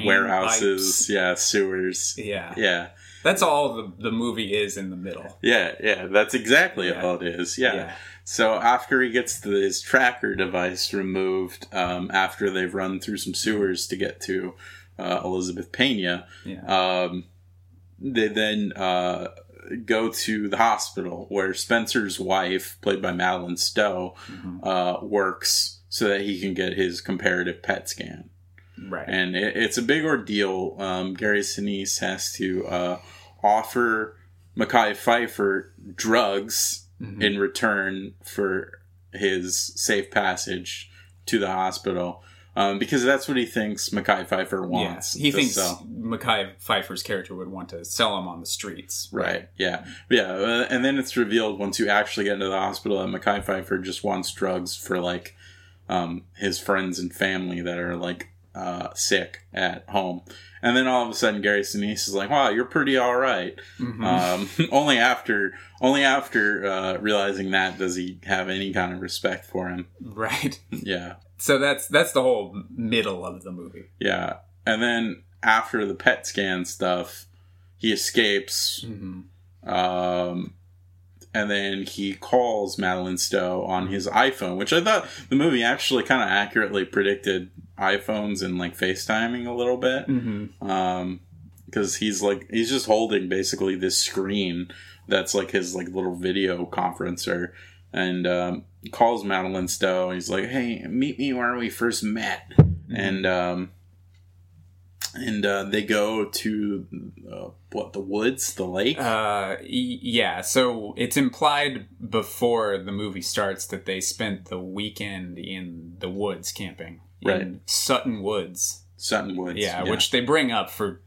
warehouses, pipes. yeah, sewers, Yeah. yeah, that's all the, the movie is in the middle. yeah, yeah. That's exactly Yeah. all it is. Yeah. Yeah. So after he gets the, his tracker device removed, um, after they've run through some sewers to get to uh, Elizabeth Pena, Yeah. um, they then uh, go to the hospital where Spencer's wife, played by Madeleine Stowe, Mhm. uh, works so that he can get his comparative PET scan. Right. And it, it's a big ordeal. Um, Gary Sinise has to uh, offer Mekhi Phifer drugs Mhm. in return for his safe passage to the hospital. Um, because that's what he thinks Mekhi Phifer wants. Yeah. He thinks sell. Mekhi Phifer's character would want to sell him on the streets. Right. Yeah. Yeah. Uh, and then it's revealed once you actually get into the hospital that Mekhi Phifer just wants drugs for like um, his friends and family that are like uh, sick at home. And then all of a sudden, Gary Sinise is like, "Wow, you're pretty all right." Mhm. Um, [laughs] only after, only after uh, realizing that does he have any kind of respect for him. [laughs] right. Yeah. So that's that's the whole middle of the movie. Yeah. And then after the PET scan stuff, he escapes hmm Um, and then he calls Madeleine Stowe on his iPhone, which I thought the movie actually kind of accurately predicted iPhones and like FaceTiming a little bit. hmm Um, because he's like he's just holding basically this screen that's like his like little video conferencer, and um, calls Madeleine Stowe. He's like, "Hey, meet me where we first met," and um, and uh, they go to uh, what the woods, the lake. Uh, yeah. So it's implied before the movie starts that they spent the weekend in the woods camping in Sutton Woods. Sutton Woods. Yeah, which they bring up for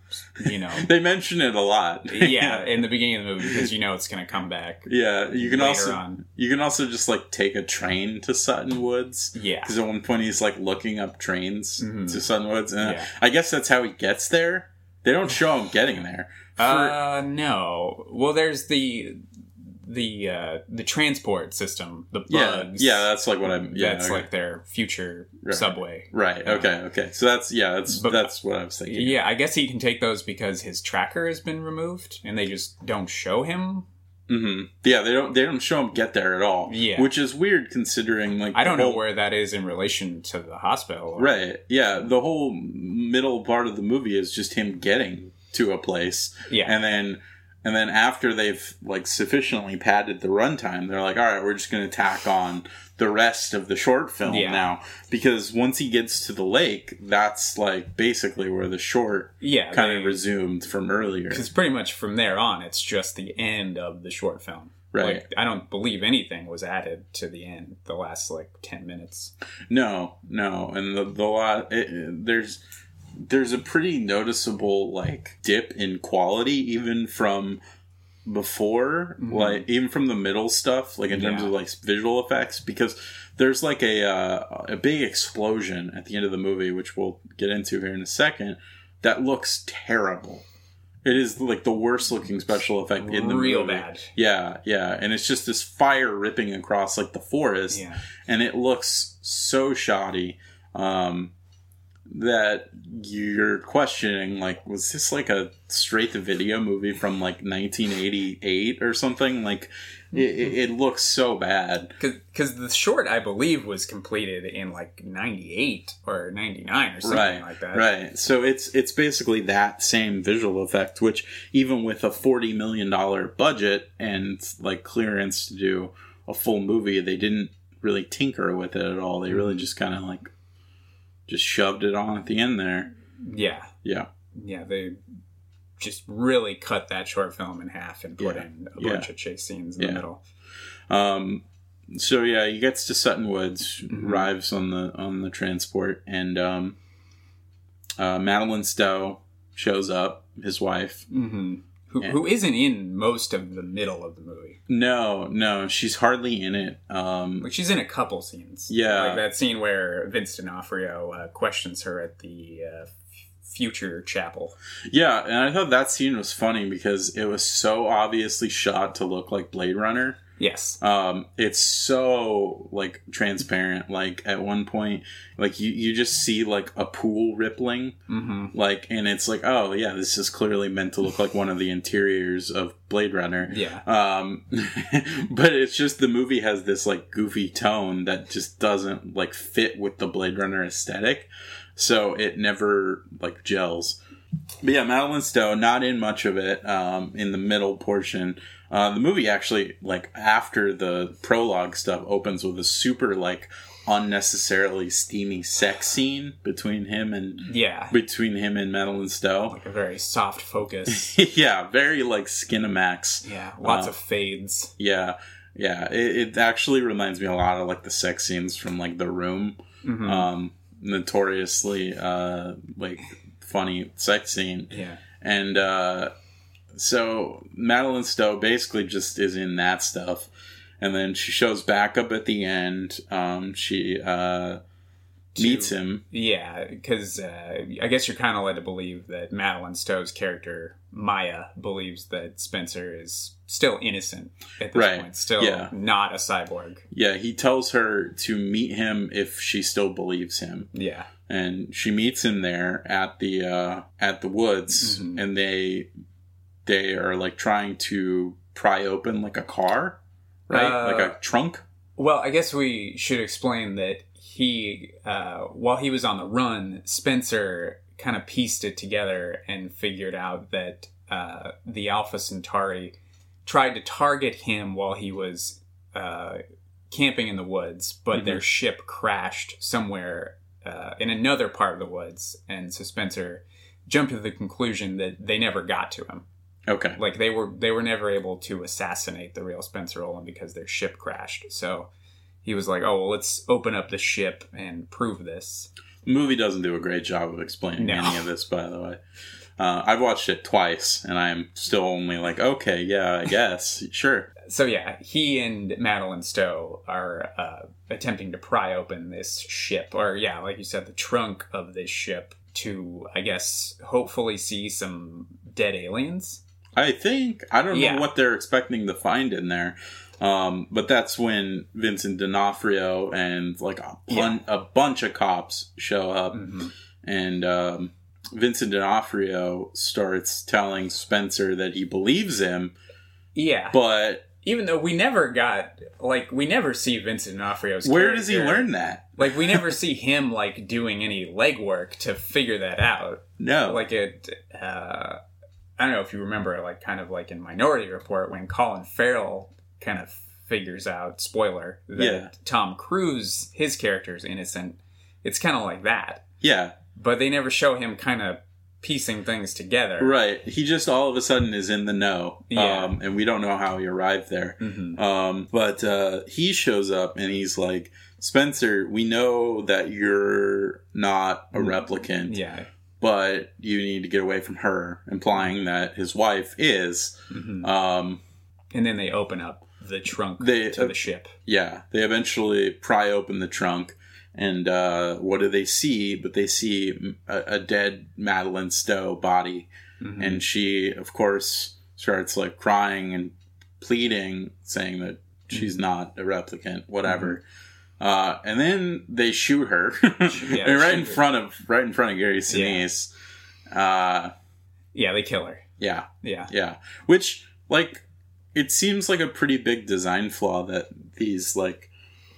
you know. [laughs] they mention it a lot. [laughs] yeah, in the beginning of the movie because you know it's going to come back yeah. You can later also on. you can also just like take a train to Sutton Woods Yeah. because at one point he's like looking up trains Mhm. to Sutton Woods, and Yeah. I guess that's how he gets there. They don't show him getting there. For- Uh, no. Well, there's the the uh the transport system, the yeah, bugs. yeah, that's like what I'm. Yeah, that's okay. like their future Right. subway. right. Okay, okay. So that's yeah, that's But- that's what I was thinking. Yeah, I guess he can take those because his tracker has been removed, and they just don't show him. hmm Yeah, they don't they don't show him get there at all. Yeah. which is weird considering like I don't know where that is in relation to the hospital. Right. Yeah. The whole middle part of the movie is just him getting to a place, Yeah. and then and then after they've like sufficiently padded the runtime, they're like, all right, we're just going to tack on the rest of the short film Yeah. now because once he gets to the lake, that's like basically where the short yeah. kind they- of resumed from earlier. Because pretty much from there on, it's just the end of the short film. Right. Like, I don't believe anything was added to the end, the last like ten minutes. No, no, and the the lot it, it- there's there's a pretty noticeable like dip in quality even from before Mhm. like even from the middle stuff like in terms of like visual effects because there's like a uh, a big explosion at the end of the movie which we'll get into here in a second that looks terrible it is like the worst looking special effect in the Real movie. bad. yeah yeah and it's just this fire ripping across like the forest Yeah. and it looks so shoddy um, that you're questioning like was this like a straight to video movie from like 1988 or something? Like it, it, mm-hmm. it looks so bad. Because the short, I believe, was completed in like 98 or 99 or something right like that. right. So it's it's basically that same visual effect which even with a 40 million dollar budget and like clearance to do a full movie they didn't really tinker with it at all. They really mm-hmm. just kind of like just shoved it on at the end there Yeah. yeah Yeah. They just really cut that short film in half and put Yeah. in a Yeah. bunch of chase scenes in Yeah. the middle. Um, so yeah, he gets to Sutton Woods, Mhm. arrives on the on the transport, and um, uh, Madeleine Stowe shows up, his wife. hmm Who, Yeah. who isn't in most of the middle of the movie. No, no, she's hardly in it. Um, Like she's in a couple scenes. Yeah. Like that scene where Vince D'Onofrio uh, questions her at the uh, future chapel. Yeah, and I thought that scene was funny because it was so obviously shot to look like Blade Runner. Yes. Um, it's so like transparent. Like at one point, like you you just see like a pool rippling, hmm like, and it's like, oh yeah, this is clearly meant to look like one of the interiors of Blade Runner. Yeah. Um, [laughs] but it's just the movie has this like goofy tone that just doesn't like fit with the Blade Runner aesthetic, so it never like gels. But yeah, Madeleine Stowe, not in much of it. Um, in the middle portion, uh, the movie actually like after the prologue stuff opens with a super like unnecessarily steamy sex scene between him and Yeah. between him and Madeline Stowe. Like a very soft focus. [laughs] yeah, very like Skinamax. yeah. Lots Uh, of fades. Yeah, yeah. It, it actually reminds me a lot of like the sex scenes from like The Room. Mhm. Um, notoriously uh, like funny sex scene, yeah. and uh, so Madeleine Stowe basically just is in that stuff, and then she shows back up at the end. Um, she uh, meets him. Yeah, because uh, I guess you're kind of led to believe that Madeleine Stowe's character Maya believes that Spencer is still innocent at this Right, point, still yeah. not a cyborg. Yeah, he tells her to meet him if she still believes him. Yeah, and she meets him there at the uh, at the woods, Mhm. and they they are like trying to pry open like a car, right? Uh, like a trunk. Well, I guess we should explain that he, uh, while he was on the run, Spencer kind of pieced it together and figured out that uh, the Alpha Centauri tried to target him while he was uh, camping in the woods, but Mhm. their ship crashed somewhere uh, in another part of the woods, and so Spencer jumped to the conclusion that they never got to him Okay, like they were they were never able to assassinate the real Spencer Olham because their ship crashed. So he was like, "Oh well, let's open up the ship and prove this." the movie doesn't do a great job of explaining No. any of this, by the way. Uh, I've watched it twice, and I'm still only like, okay, yeah, I guess, [laughs] sure. So yeah, he and Madeleine Stowe are uh, attempting to pry open this ship, or yeah, like you said, the trunk of this ship to, I guess, hopefully see some dead aliens. I think I don't Yeah. know what they're expecting to find in there, um, but that's when Vincent D'Onofrio and like a, bun- a bunch of cops show up, Mhm. and um, Vincent D'Onofrio starts telling Spencer that he believes him, Yeah, but even though we never got like we never see Vincent D'Onofrio's. where does he learn that? Like we never [laughs] see him like doing any legwork to figure that out. No, Like it, uh, I don't know if you remember, like kind of like in Minority Report when Colin Farrell kind of figures out, spoiler, that Yeah. Tom Cruise, his character is innocent. It's kind of like that, yeah, but they never show him kind of piecing things together. right. He just all of a sudden is in the know, Yeah. um, and we don't know how he arrived there. hmm Um, but uh, he shows up and he's like, Spencer, we know that you're not a replicant, Yeah. but you need to get away from her, implying that his wife is. hmm Um, And then they open up the trunk They- to the ship. yeah, they eventually pry open the trunk, and uh, what do they see? But they see a, a dead Madeleine Stowe body, Mhm. and she, of course, starts like crying and pleading, saying that she's not a replicant, whatever. Uh, and then they shoot her, [laughs] Yeah, right shoot in her. front of right in front of Gary Sinise. Uh, yeah, they kill her. yeah, Yeah. yeah. Which like it seems like a pretty big design flaw that these like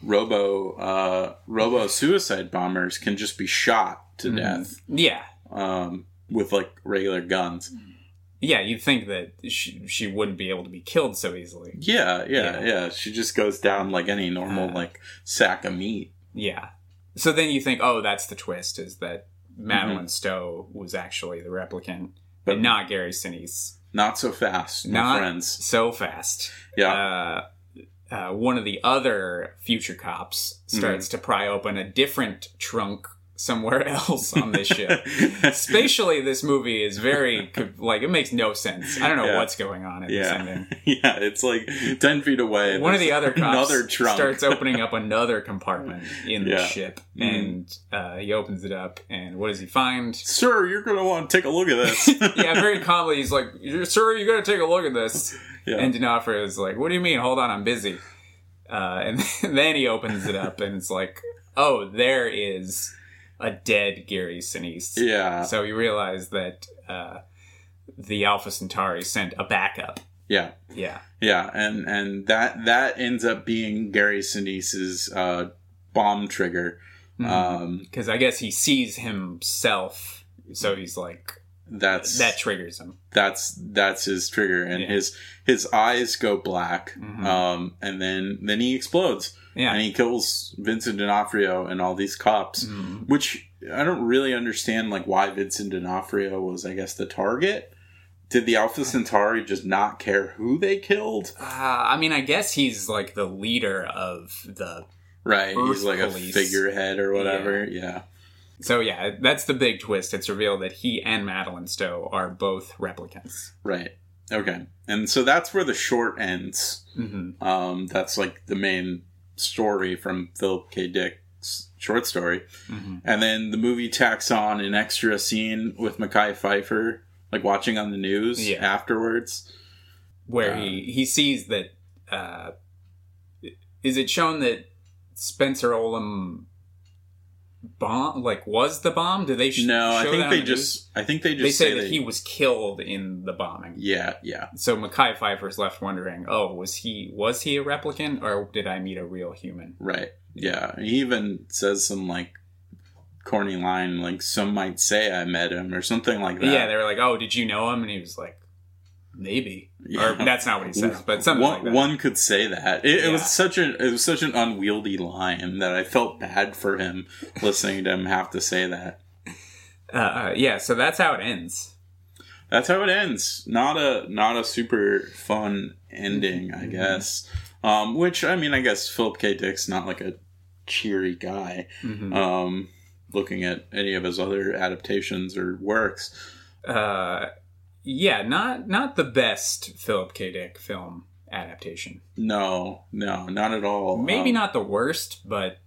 robo uh robo suicide bombers can just be shot to Mhm. death Yeah. um with like regular guns. Yeah, you'd think that she, she wouldn't be able to be killed so easily. Yeah, yeah, Yeah. yeah. She just goes down like any normal Uh, like sack of meat. Yeah. So then you think, oh, that's the twist is that Madeleine Mm-hmm. Stowe was actually the replicant, But- but not Gary Sinise. Not so fast, my Not friends. so fast. Yeah. Uh, uh, one of the other future cops starts Mm-hmm. to pry open a different trunk somewhere [laughs] else on this ship. [laughs] Spatially, this movie is very like it makes no sense. I don't know Yeah. what's going on at this yeah, ending. [laughs] yeah, it's like ten feet away. One of the other cops another trunk starts opening up another compartment in the Yeah. ship, Mhm. and uh, he opens it up, and what does he find? Sir, you're gonna want to take a look at this. yeah, very calmly, he's like, "Sir, you're gonna take a look at this." Yeah. And D'Onofrio is like, "What do you mean? Hold on, I'm busy." Uh, and [laughs] then he opens it up, and it's like, "Oh, there is a dead Gary Sinise." yeah, So you realize that uh, the Alpha Centauri sent a backup. yeah, Yeah, yeah, and and that that ends up being Gary Sinise's uh, bomb trigger. Mm-hmm. Um, because I guess he sees himself, so he's like that's that triggers him. that's that's his trigger, and Yeah. his his eyes go black, Mhm. um, and then then he explodes, Yeah, and he kills Vincent D'Onofrio and all these cops. Mhm. which I don't really understand like why Vincent D'Onofrio was I guess the target. Did the Alpha Centauri just not care who they killed? Uh, I mean, I guess he's like the leader of the. Right, Earth he's like police. a figurehead or whatever. Yeah. So yeah, that's the big twist. It's revealed that he and Madeleine Stowe are both replicants. right. Okay, and so that's where the short ends. hmm Um, that's like the main story from Philip K. Dick's short story, hmm and then the movie tacks on an extra scene with Mekhi Phifer, like watching on the news Yeah. afterwards. Where Uh, he he sees that. Uh, is it shown that Spencer Olham bomb like was the bomb? Do they sh- No, I think they the just. I think they just they say, say that he was killed in the bombing. Yeah, yeah, So Mekhi Phifer's left wondering, oh, was he was he a replicant or did I meet a real human? right. Yeah, he even says some like corny line, like some might say I met him or something like that. Yeah, they were like, oh, did you know him? And he was like, maybe. Yeah. Or that's not what he says, but something one, like that. one could say that it, it was such an it was such an unwieldy line that I felt bad for him listening to him have to say that. Uh, uh, yeah, so that's how it ends. That's how it ends. Not a not a super fun ending, I guess. Um, which I mean, I guess Philip K. Dick's not like a cheery guy. Mhm. Um, looking at any of his other adaptations or works, Uh, yeah, not not the best Philip K. Dick film adaptation. no, no, not at all. Maybe Um, not the worst, but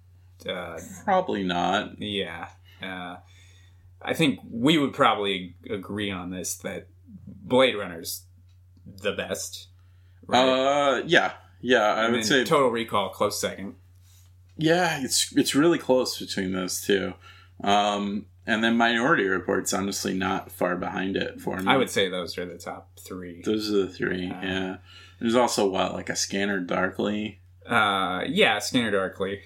uh, Probably not. yeah. Uh, I think we would probably agree on this that Blade Runner's the best. Uh, yeah, yeah. I And would say Total Recall close second. Yeah, it's it's really close between those two. Um, and then Minority Report's honestly not far behind it for me. I would say those are the top three. Those are the three. Uh, yeah. There's also what like a Scanner Darkly. Uh, yeah, Scanner Darkly,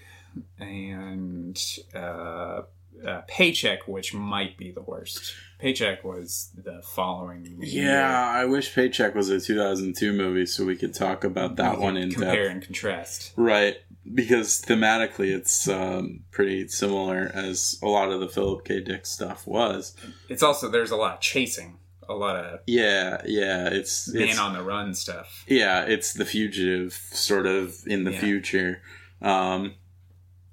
and uh, uh, Paycheck, which might be the worst. Paycheck was the following. Yeah, I wish Paycheck was a 2002 movie so we could talk about that We one in compare depth. and contrast. Right, because thematically it's um, pretty similar as a lot of the Philip K. Dick stuff was. It's also there's a lot of chasing, a lot of Yeah, yeah, it's man it's on the run stuff. yeah, it's the fugitive sort of in the Yeah. future. Um,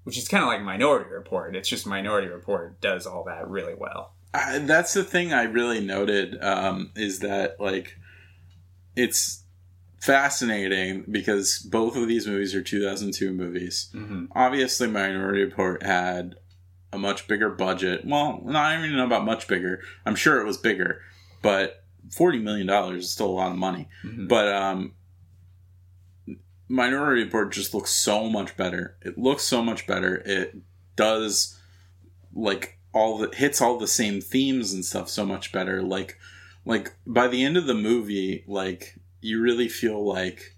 Which is kind of like Minority Report. It's just Minority Report does all that really well. I, that's the thing I really noted um, is that like it's fascinating because both of these movies are 2002 movies. hmm Obviously, Minority Report had a much bigger budget. Well, not even know about much bigger. I'm sure it was bigger, but forty million dollars is still a lot of money. hmm But um, Minority Report just looks so much better. It looks so much better. It does like all the hits all the same themes and stuff so much better. Like like by the end of the movie, like you really feel like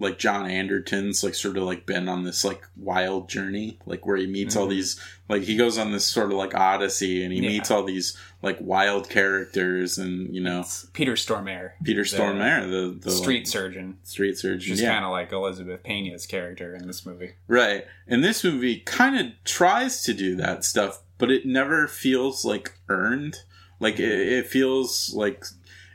like John Anderton's like sort of like been on this like wild journey, like where he meets all Mhm. these like he goes on this sort of like odyssey and he Yeah. meets all these like wild characters and you know It's Peter Stormare, Peter Stormare, the, the street like, surgeon, street surgeon, just yeah, kind of like Elizabeth Pena's character in this movie. right. And this movie kind of tries to do that stuff, but it never feels like earned. Like it, it feels like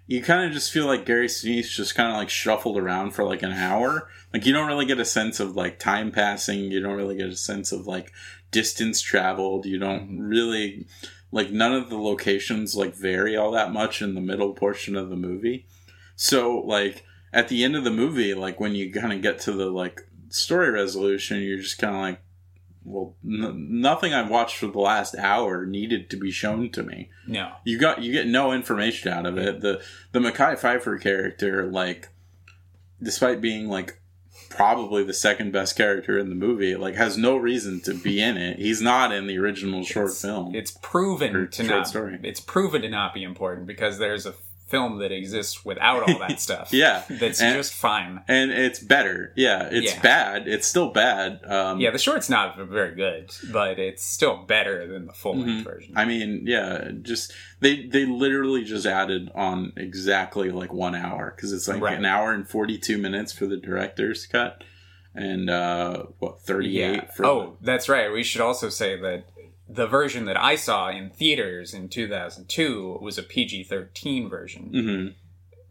you kind of just feel like Gary Sinise just kind of like shuffled around for like an hour. Like you don't really get a sense of like time passing. You don't really get a sense of like distance traveled. You don't Mm-hmm. really like none of the locations like vary all that much in the middle portion of the movie. So like at the end of the movie, like when you kind of get to the like story resolution, you're just kind of like, well, n- nothing I've watched for the last hour needed to be shown to me. No. You got you get no information out of it. The the Mekhi Phifer character, like, despite being like probably the second best character in the movie, like has no reason to be in it. He's not in the original short it's, film. It's proven to not. story. It's proven to not be important because there's a film that exists without all that [laughs] stuff. Yeah. that's And- just fine. and it's better. Yeah, it's Yeah. bad. It's still bad. Um, Yeah, the short's not very good, but it's still better than the full length Mhm. version. I mean, yeah, just they they literally just added on exactly like one hour because it's like Right. an hour and forty two minutes for the director's cut, and uh what thirty eight yeah. for Oh, that's right. We should also say that the version that I saw in theaters in 2002 was a PG-13 version, the, Mhm.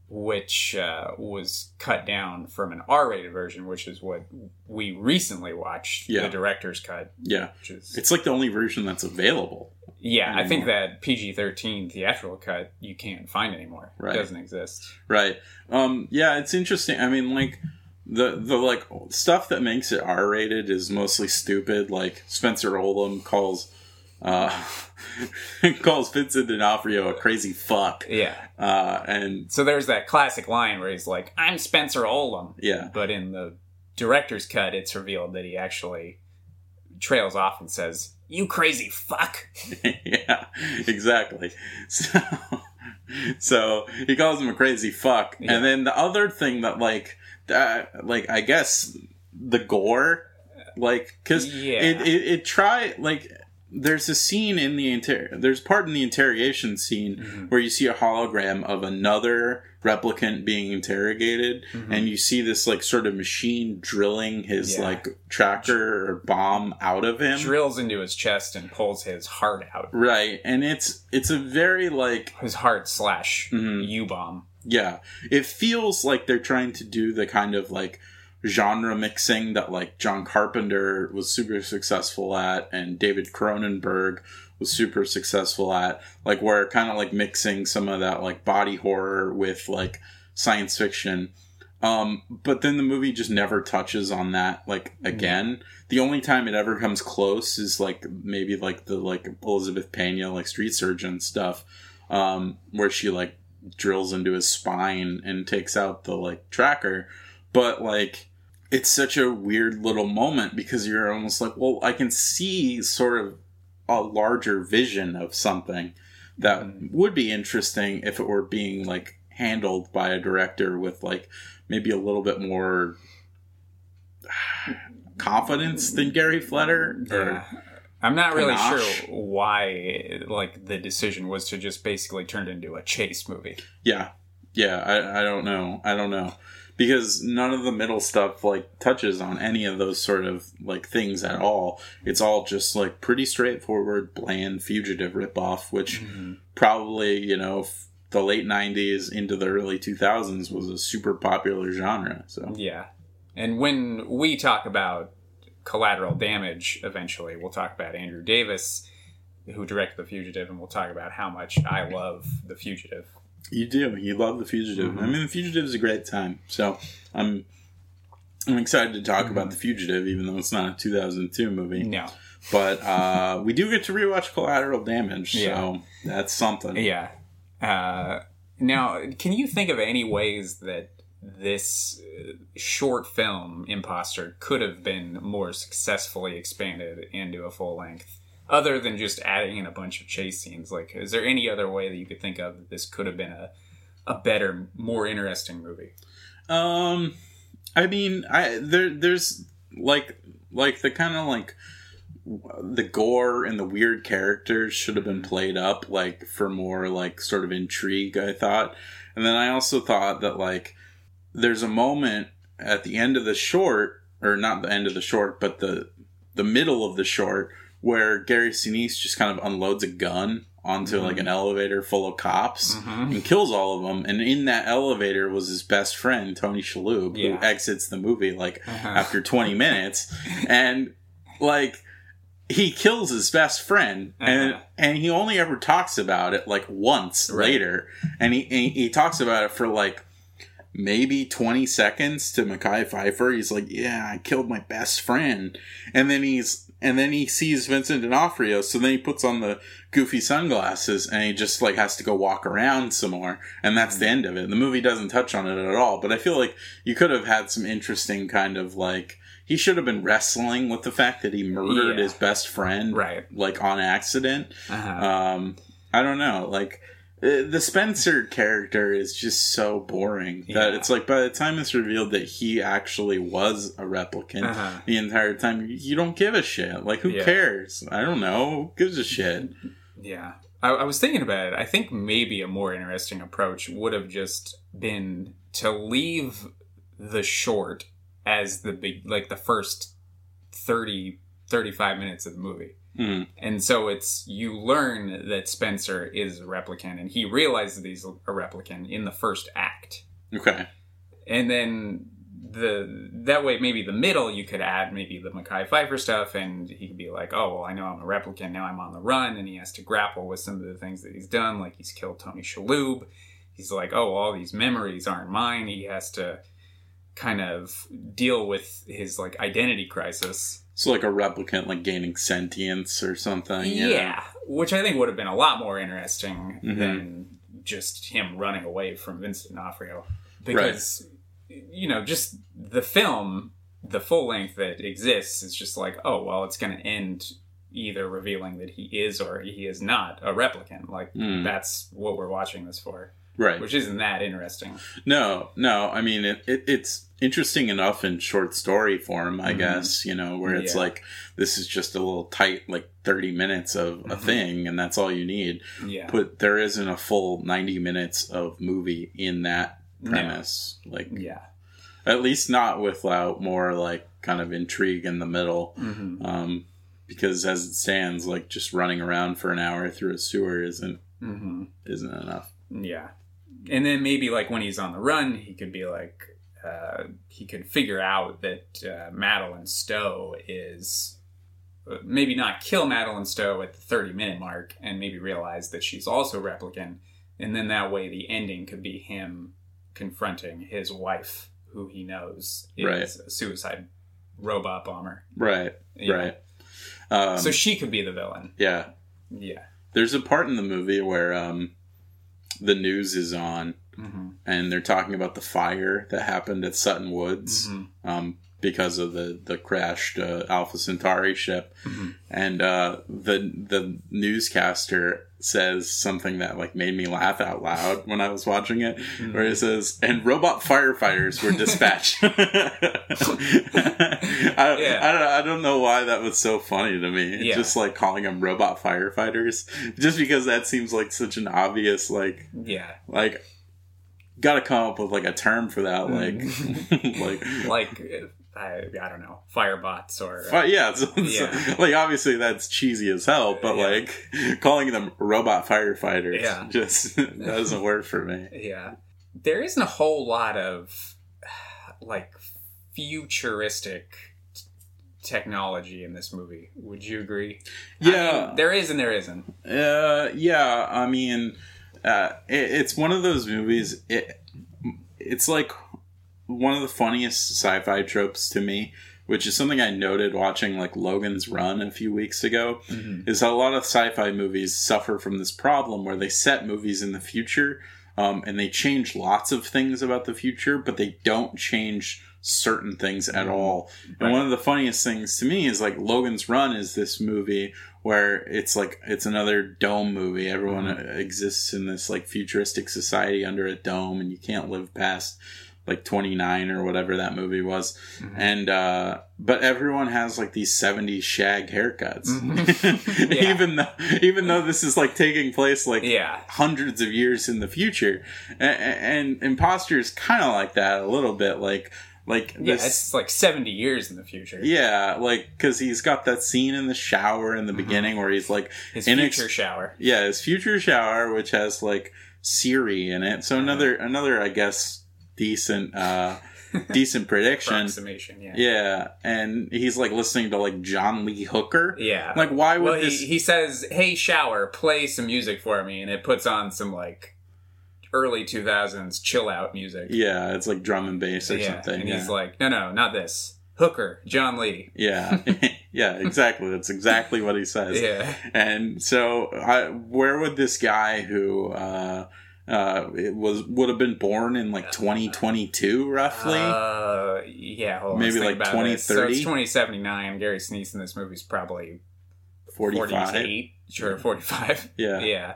which uh, was cut down from an R-rated version, which is what we recently watched, Yeah. the director's cut. yeah. Which is It's like the only version that's available. yeah, I think that PG-13 theatrical cut you can't find anymore. Right. It doesn't exist. Right. Um yeah, it's interesting. I mean like the the like stuff that makes it R rated is mostly stupid. Like Spencer Olham calls uh [laughs] calls Vincent D'Onofrio a crazy fuck. Yeah. Uh and So there's that classic line where he's like, "I'm Spencer Olham," yeah. but in the director's cut, it's revealed that he actually trails off and says, "You crazy fuck." [laughs] [laughs] yeah, exactly. So, so he calls him a crazy fuck, Yeah. and then the other thing that like that, like I guess the gore, like because Yeah. it, it it try like there's a scene in the inter there's part in the interrogation scene Mhm. where you see a hologram of another replicant being interrogated Mhm. and you see this like sort of machine drilling his Yeah. like tracker or bomb out of him Drills into his chest and pulls his heart out. Right, and it's it's a very like His heart slash Mhm. U bomb. yeah, it feels like they're trying to do the kind of like genre mixing that like John Carpenter was super successful at and David Cronenberg was super successful at like where kind of like mixing some of that like body horror with like science fiction. Um but then the movie just never touches on that like again. The only time it ever comes close is like maybe like the like elizabeth pena like street surgeon stuff um where she like drills into his spine and takes out the like tracker but like it's such a weird little moment because you're almost like well i can see sort of a larger vision of something that Mhm. would be interesting if it were being like handled by a director with like maybe a little bit more [sighs] confidence than Gary Fleder. Yeah. I'm not really sure why like the decision was to just basically turn it into a chase movie. yeah, yeah. I, I don't know. I don't know because none of the middle stuff like touches on any of those sort of like things at all. It's all just like pretty straightforward, bland fugitive ripoff, which mm-hmm. probably you know f- the late '90s into the early 2000s was a super popular genre. So Yeah. And when we talk about collateral damage eventually, we'll talk about Andrew Davis, who directed The Fugitive, and we'll talk about how much I love The Fugitive. You do. You love the fugitive. Mhm. I mean, the fugitive is a great time. So I'm I'm excited to talk about the fugitive, even though it's not a 2002 movie. No. But uh, we do get to rewatch Collateral Damage, so Yeah. that's something. Yeah. Uh, now, can you think of any ways that this uh, short film, Impostor, could have been more successfully expanded into a full length? Other than just adding in a bunch of chase scenes, like, is there any other way that you could think of that this could have been a, a better, more interesting movie? Um, I mean, I there there's like like the kind of like the gore and the weird characters should have been played up like for more like sort of intrigue. I thought, and then I also thought that like there's a moment at the end of the short, or not the end of the short, but the the middle of the short where Gary Sinise just kind of unloads a gun onto like an elevator full of cops Mhm. and kills all of them. And in that elevator was his best friend Tony Shalhoub, Yeah. who exits the movie like Uh-huh. after 20 [laughs] minutes, and like he kills his best friend and Uh-huh. and he only ever talks about it like once Right. later and he, he he talks about it for like maybe 20 seconds to Mekhi Phifer he's like yeah I killed my best friend and then he's and then he sees Vincent D'Onofrio so then he puts on the goofy sunglasses and he just like has to go walk around some more and that's the end of it the movie doesn't touch on it at all but I feel like you could have had some interesting kind of like he should have been wrestling with the fact that he murdered Yeah. his best friend Right. like on accident Uh-huh. um i don't know like the spencer character is just so boring that Yeah. it's like by the time it's revealed that he actually was a replicant Uh-huh. the entire time you don't give a shit like who Yeah. cares i don't know who gives a shit Yeah. I, I was thinking about it. I think maybe a more interesting approach would have just been to leave the short as the big, like the first 30, 35 minutes of the movie. Mm, And so it's, you learn that Spencer is a replicant and he realizes that he's a replicant in the first act. okay And then the that way maybe the middle you could add maybe the Mekhi Phifer stuff and he could be like, oh well I know I'm a replicant, now I'm on the run and he has to grapple with some of the things that he's done, like he's killed Tony Shalhoub. He's like, oh all these memories aren't mine. He has to kind of deal with his like identity crisis. So like a replicant like gaining sentience or something yeah. know? Which I think would have been a lot more interesting Mhm. than just him running away from Vincent D'Onofrio. Because, you know, just the film, the full length that exists is just like, oh, well, it's going to end either revealing that he is or he is not a replicant. Like, Mm. that's what we're watching this for, right which isn't that interesting. No, no. I mean, it, it, it's interesting enough in short story form, I Mhm. guess, you know, where it's Yeah. like, this is just a little tight, like 30 minutes of a Mhm. thing, and that's all you need. Yeah. But there isn't a full 90 minutes of movie in that No. premise. Like, Yeah. at least not without more, like, kind of intrigue in the middle. hmm Um, because as it stands, like, just running around for an hour through a sewer isn't, hmm isn't enough. Yeah. And then maybe like when he's on the run, he could be like, uh, he could figure out that uh, Madeleine Stowe is uh, maybe not kill Madeleine Stowe at the 30 minute mark and maybe realize that she's also replicant. And then that way the ending could be him confronting his wife, who he knows is Right. a suicide robot bomber. Right, Yeah. right. Um, So she could be the villain. yeah. Yeah. There's a part in the movie where um, the news is on hmm and they're talking about the fire that happened at Sutton Woods hmm um, because of the the crashed uh, Alpha Centauri ship, hmm and uh, the the newscaster says something that like made me laugh out loud when I was watching it, Mm-hmm. where it says, "And robot firefighters were dispatched." [laughs] I, Yeah. I, don't, I don't know why that was so funny to me. Yeah. Just like calling them robot firefighters, just because that seems like such an obvious like Yeah. like got to come up with like a term for that like Mm-hmm. [laughs] like like uh, I, I don't know firebots or uh, Fi- yeah, it's, it's- Yeah. like obviously that's cheesy as hell, but Yeah. like calling them robot firefighters Yeah. [laughs] just doesn't work for me. yeah there isn't a whole lot of [sighs] like futuristic technology in this movie would you agree I Yeah. mean, there is and there isn't Uh, yeah, I mean, uh, it, it's one of those movies. It it's like one of the funniest sci-fi tropes to me, which is something I noted watching like Logan's Run a few weeks ago. Is a lot of sci-fi movies suffer from this problem where they set movies in the future, um, and they change lots of things about the future, but they don't change certain things at all. And one of the funniest things to me is like Logan's Run is this movie where it's like it's another dome movie. Everyone exists in this like futuristic society under a dome, and you can't live past like 29 or whatever that movie was Mhm. and uh but everyone has like these 70s shag haircuts Mhm. [laughs] [laughs] Yeah. even though even though this is like taking place like yeah hundreds of years in the future and, and impostor is kind of like that a little bit like like yeah this it's like 70 years in the future yeah like because he's got that scene in the shower in the beginning where he's like his inex- future shower yeah his future shower which has like siri in it so another another i guess decent uh [laughs] decent prediction. Approximation, yeah. Yeah, and he's like listening to like John Lee Hooker. Yeah. Like, why would well, this? he, he says, "Hey, shower, play some music for me," and it puts on some like early two thousands chill out music. yeah, it's like drum and bass or yeah, something. and yeah. he's like, "No, no, not this." Hooker, John Lee. yeah, [laughs] yeah, exactly. That's exactly what he says. [laughs] Yeah, And so, I, where would this guy who uh, uh, it was would have been born in like 2022, roughly? Uh, yeah, hold on, Maybe like about this. So 2030? it's 2079. Gary Sinise in this movie is probably 45. 48. Sure, 45. Yeah. Yeah.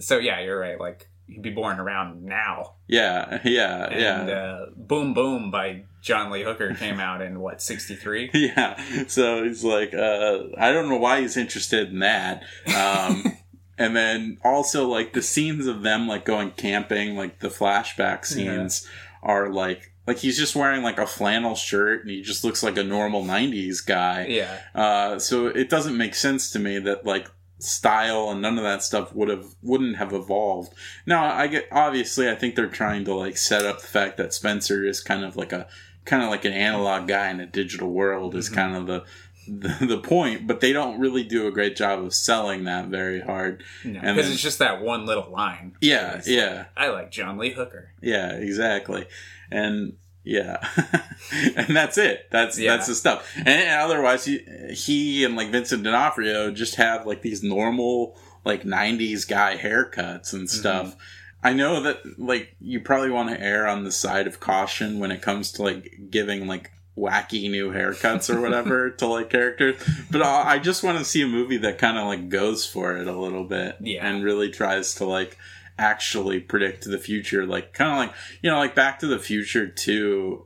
So, yeah, you're right. Like, he'd be born around now. Yeah, yeah, And yeah. uh, Boom Boom by John Lee Hooker came out in, what, 63? [laughs] Yeah, so he's like, uh, I don't know why he's interested in that. Um, [laughs] and then also like the scenes of them like going camping, like the flashback scenes are like like he's just wearing like a flannel shirt and he just looks like a normal '90s guy. Yeah. Uh, so it doesn't make sense to me that like style and none of that stuff would have wouldn't have evolved. Now I get obviously I think they're trying to like set up the fact that Spencer is kind of like a kind of like an analog guy in a digital world is Mhm. kind of the, the the point, but they don't really do a great job of selling that very hard. No, And because it's just that one little line. Yeah, yeah. like, I like John Lee Hooker. Yeah, exactly. And yeah, [laughs] and that's it. That's Yeah. that's the stuff. And, otherwise, he, he and like Vincent D'Onofrio just have like these normal like '90s guy haircuts and stuff. Mm-hmm. I know that like you probably want to err on the side of caution when it comes to like giving like wacky new haircuts or whatever [laughs] to like characters, but I I just want to see a movie that kind of like goes for it a little bit Yeah. and really tries to like actually predict the future like kind of like you know like back to the future 2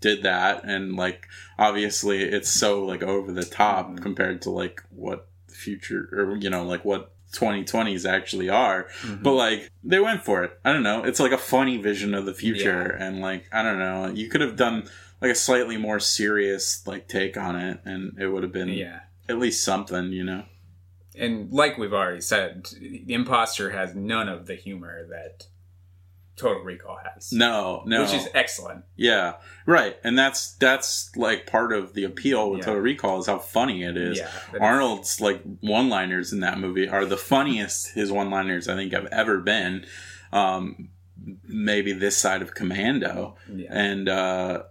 did that and like obviously it's so like over the top Mhm. compared to like what the future or you know like what 2020s actually are Mhm. but like they went for it i don't know it's like a funny vision of the future and like i don't know you could have done like a slightly more serious like take on it and it would have been yeah. at least something you know And like we've already said, the impostor has none of the humor that Total Recall has. no no Which is excellent. Yeah, right, and that's that's like part of the appeal with Yeah. Total Recall is how funny it is. Yeah. Arnold's like one-liners in that movie are the funniest [laughs] his one-liners I think I've ever been. Um, maybe this side of Commando, Yeah. and uh,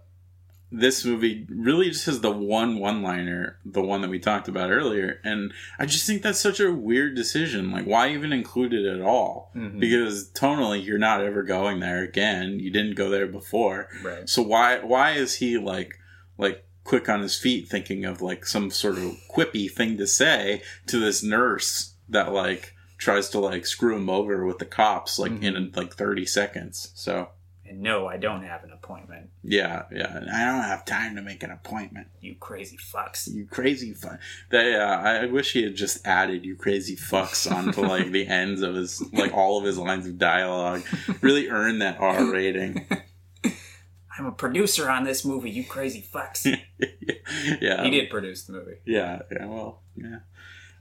this movie really just has the one one-liner, the one that we talked about earlier, and I just think that's such a weird decision. Like, why even include it at all? Mhm. Because tonally, you're not ever going there again. You didn't go there before. right. So why why is he like like quick on his feet thinking of like some sort of quippy thing to say to this nurse that like tries to like screw him over with the cops like in like 30 seconds. So And no, I don't have an appointment. yeah, yeah. I don't have time to make an appointment. You crazy fucks. You crazy fuck. They, uh, I wish he had just added "you crazy fucks" onto like the ends of his like all of his lines of dialogue. Really earn that R rating. [laughs] I'm a producer on this movie. You crazy fucks. [laughs] yeah, he did produce the movie. Yeah, yeah, well, yeah.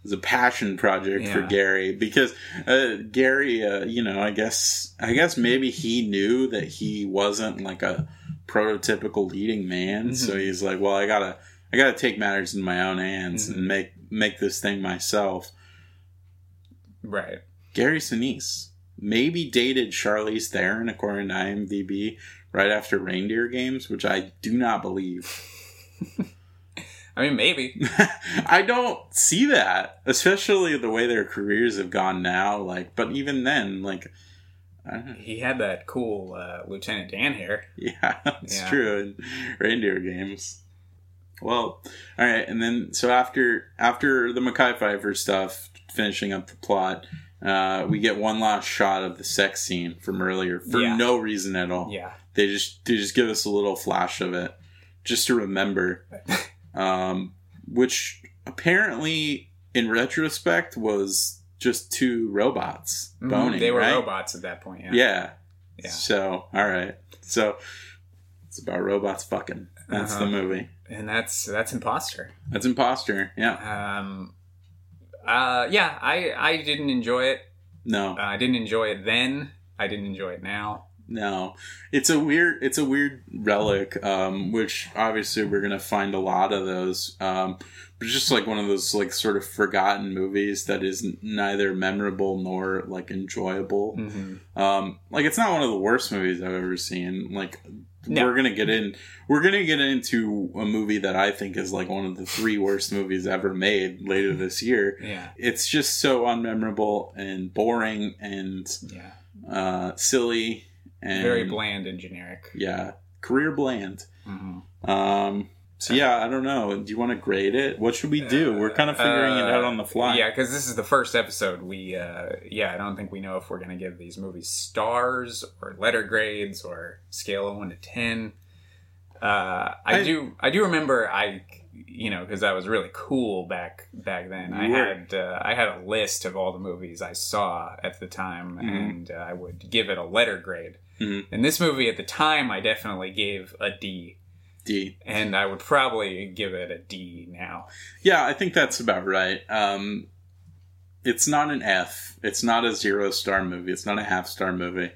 Was a passion project for Gary because uh, Gary, uh, you know, I guess, I guess maybe he knew that he wasn't like a prototypical leading man, so Mhm. he's like, well, I gotta, I gotta take matters in my own hands Mhm. and make make this thing myself. Right. Gary Sinise maybe dated Charlize Theron according to IMDb right after Reindeer Games, which I do not believe. [laughs] I mean, maybe. [laughs] I don't see that, especially the way their careers have gone now. Like, but even then, like, I don't know. He had that cool uh, Lieutenant Dan hair. [laughs] yeah, it's Yeah. true. In reindeer games. Well, all right, and then so after after the Mekhi Phifer stuff, finishing up the plot, uh, we get one last shot of the sex scene from earlier for Yeah. no reason at all. Yeah. They just they just give us a little flash of it, just to remember. [laughs] um, which apparently, in retrospect, was just two robots boning. Mhm, they were right? robots at that point. Yeah. Yeah. Yeah. So, all right. So, it's about robots fucking. That's Uh-huh. the movie. And that's that's impostor. That's impostor. Yeah. Um. Uh. Yeah. I I didn't enjoy it. No. Uh, I didn't enjoy it then. I didn't enjoy it now. No it's a weird it's a weird relic um which obviously we're gonna find a lot of those um but just like one of those like sort of forgotten movies that is neither memorable nor like enjoyable Mm-hmm. um like it's not one of the worst movies i've ever seen like No. we're gonna get in we're gonna get into a movie that i think is like one of the three worst movies ever made later [laughs] this year Yeah. it's just so unmemorable and boring and Yeah. uh, silly and Very bland and generic. Yeah, career bland. hmm Um, so yeah, I don't know. Do you want to grade it? What should we do? We're kind of figuring it out on the fly. Uh, Yeah, because this is the first episode. We, uh, yeah, I don't think we know if we're going to give these movies stars or letter grades or scale of one to ten. Uh, I, I- do, I do remember I, you know, because that was really cool back back then. I had, uh, I had a list of all the movies I saw at the time, Mhm. and uh, I would give it a letter grade. Mhm. And this movie at the time, I definitely gave a D, D. and I would probably give it a D now. Yeah, I think that's about right. Um, it's not an F. It's not a zero star movie. It's not a half star movie.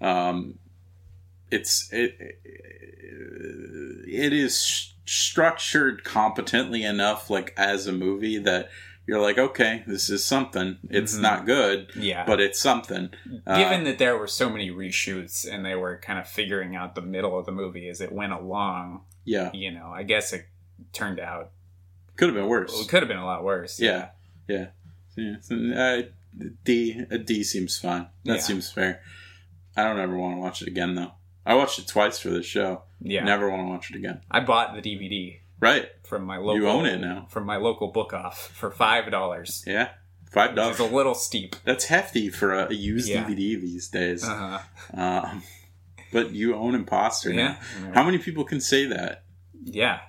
Um, it's it. It is structured competently enough, like as a movie, that you're like, okay, this is something. It's Mhm. not good, Yeah, but it's something. Uh, given that there were so many reshoots and they were kind of figuring out the middle of the movie as it went along, yeah, you know, I guess it turned out could have been worse. it could have been a lot worse. Yeah, yeah, yeah. So, uh, D a D seems fine. That Yeah. seems fair. I don't ever want to watch it again though. I watched it twice for this show. yeah. Never want to watch it again. I bought the DVD Right? from my local. You own it now. From my local book off for five dollars. Yeah. Five dollars. a little steep. That's hefty for a, used Yeah. DVD these days. Uh, Um, but you own Impostor yeah. now. How many people can say that? Yeah.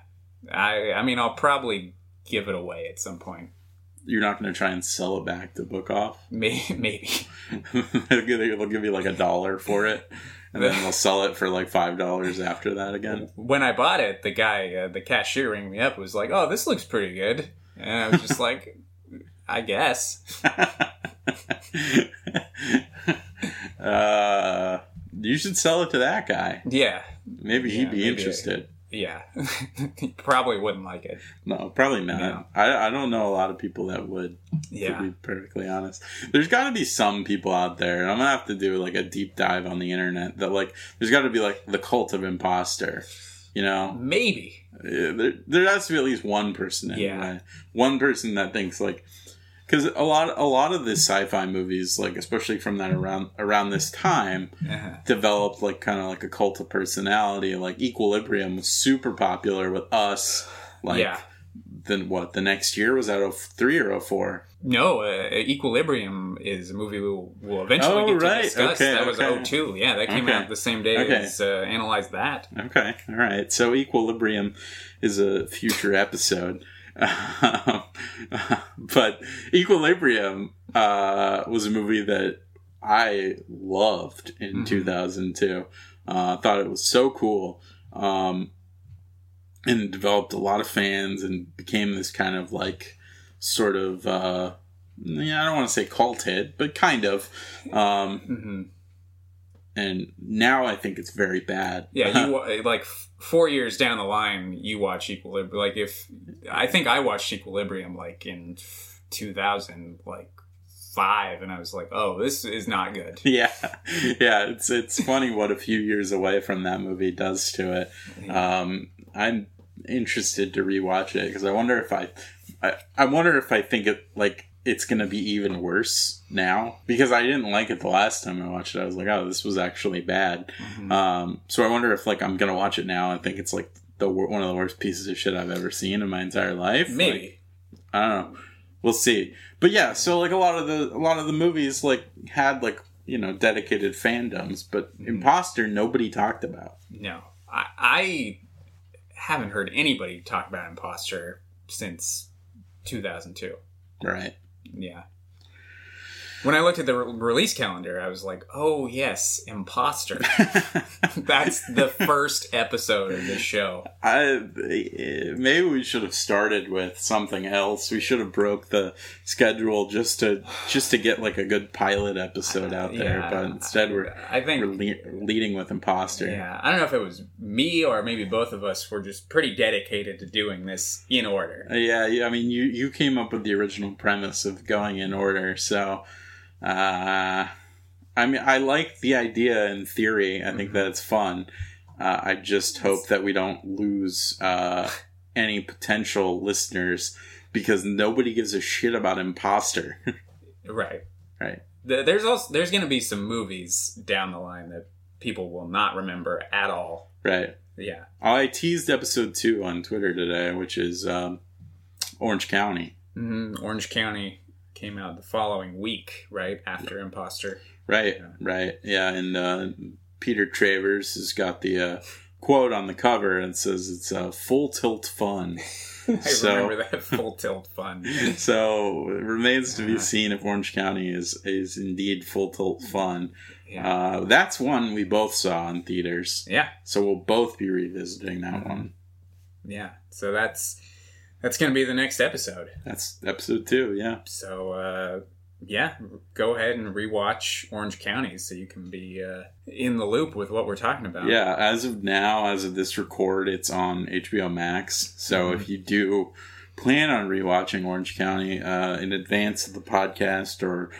I I mean I'll probably give it away at some point. You're not going to try and sell it back to book off. [laughs] Maybe [laughs] maybe. they'll give you like a dollar for it, [laughs] and then they'll [laughs] sell it for like five dollars after that again. when I bought it, the guy, uh, the cashier, ringing me up was like, "Oh, this looks pretty good," and I was just like, [laughs] "I guess." [laughs] uh, you should sell it to that guy. Yeah, Maybe Yeah, he'd be maybe. interested. Yeah. [laughs] Probably wouldn't like it. No, probably not. Yeah. I, I don't know a lot of people that would. Yeah, To be perfectly honest, there's got to be some people out there, and I'm gonna have to do like a deep dive on the internet. That like, there's got to be like the cult of impostor. You know, maybe. Yeah, there, there has to be at least one person. Yeah. One person that thinks like because a lot a lot of the sci-fi movies, like especially from that around around this time, Uh-huh. developed like kind of like a cult of personality. Like Equilibrium was super popular with us. Like yeah. then what? The next year was out of 03 or 04? No, uh, Equilibrium is a movie we'll, we'll eventually Oh, get to right. discuss. Okay, that was okay. 02. Yeah, that came Okay. out the same day Okay. as uh, Analyze That. Okay, all right. So Equilibrium is a future episode. [laughs] But Equilibrium uh, was a movie that I loved in Mhm. 2002. Uh, I thought it was so cool. Um, and developed a lot of fans and became this kind of like sort of uh, yeah, I don't want to say cult hit, but kind of. Um, hmm and now I think it's very bad. Yeah, you [laughs] like four years down the line, you watch Equilibrium. Like if I think I watched Equilibrium like in 2000, like five, and I was like, oh, this is not good. [laughs] Yeah, yeah. It's it's funny what a few years away from that movie does to it. Um, I'm interested to rewatch it because I wonder if I, I, I wonder if I think it like it's gonna be even worse now because I didn't like it the last time I watched it. I was like, oh, this was actually bad. Mhm. Um, so I wonder if like I'm gonna watch it now and think it's like the one of the worst pieces of shit I've ever seen in my entire life. Like, Maybe. I don't know. We'll see. But yeah, so like a lot of the a lot of the movies like had like you know dedicated fandoms, but Mhm. Impostor nobody talked about. No, I, I haven't heard anybody talk about Impostor since 2002. Right. Yeah. When I looked at the re- release calendar, I was like, "Oh yes, Impostor." [laughs] That's the first episode of this show. I maybe we should have started with something else. We should have broke the schedule just to just to get like a good pilot episode out there. Yeah, but instead, we're I think we're le- leading with impostor. Yeah, I don't know if it was me or maybe both of us were just pretty dedicated to doing this in order. Yeah, yeah, I mean, you you came up with the original premise of going in order, so uh, I mean, I like the idea in theory. I think Mhm. that it's fun. Uh, I just hope that we don't lose uh, any potential listeners because nobody gives a shit about impostor. [laughs] Right. Right. There's also there's going to be some movies down the line that people will not remember at all. right. Yeah. I teased episode two on Twitter today, which is um, Orange County. hmm Orange County came out the following week, right after Impostor. Right, Yeah. right, yeah. And uh, Peter Travers has got the uh, quote on the cover and says it's uh, full tilt fun. [laughs] I So- remember that full tilt fun. [laughs] so it remains to be seen if Orange County is is indeed full tilt fun. Yeah. Uh, that's one we both saw in theaters, yeah. so we'll both be revisiting that Mhm. one. Yeah. So that's that's going to be the next episode. That's episode two. Yeah, So uh, yeah, go ahead and rewatch Orange County so you can be uh, in the loop with what we're talking about. yeah. As of now, as of this record, it's on HBO Max. So Mhm. if you do plan on rewatching Orange County uh, in advance of the podcast or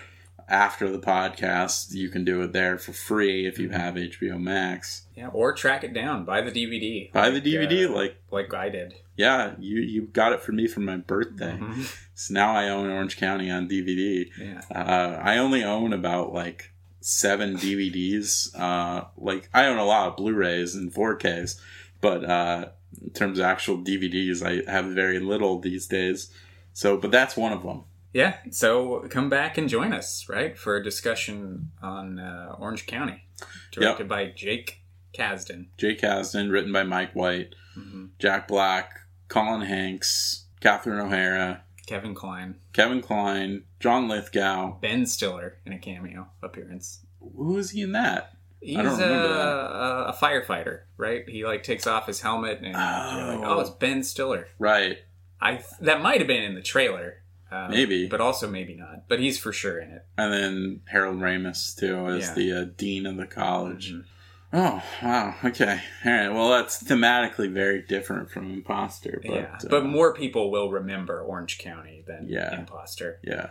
after the podcast, you can do it there for free if you Mhm. have HBO Max. Yeah, or track it down. Buy the DVD. Buy the DVD, uh, like like I did. yeah, you you got it for me for my birthday. Mhm. So now I own Orange County on DVD. Yeah. Uh, I only own about like seven DVDs. Uh, like I own a lot of Blu-rays and 4Ks, but uh, in terms of actual DVDs, I have very little these days. So, but that's one of them. Yeah. So come back and join us, right, for a discussion on uh, Orange County, directed by Jake Kasdan. jake Kasdan, written by Mike White, hmm Jack Black, Colin Hanks, Catherine O'Hara, Kevin Kline, Kevin Kline, John Lithgow. Ben Stiller in a cameo appearance. who is he in that? He's I don't remember a, a firefighter, right? He like takes off his helmet and you're like, Oh. oh, it's Ben Stiller. Right. I that might have been in the trailer, um, Maybe. but also maybe not. But he's for sure in it. And then Harold Ramis too as Yeah. the uh, dean of the college. Mhm. Oh wow! Okay, all right. Well, that's thematically very different from Impostor, but yeah, uh, but more people will remember Orange County than Yeah. Impostor. yeah,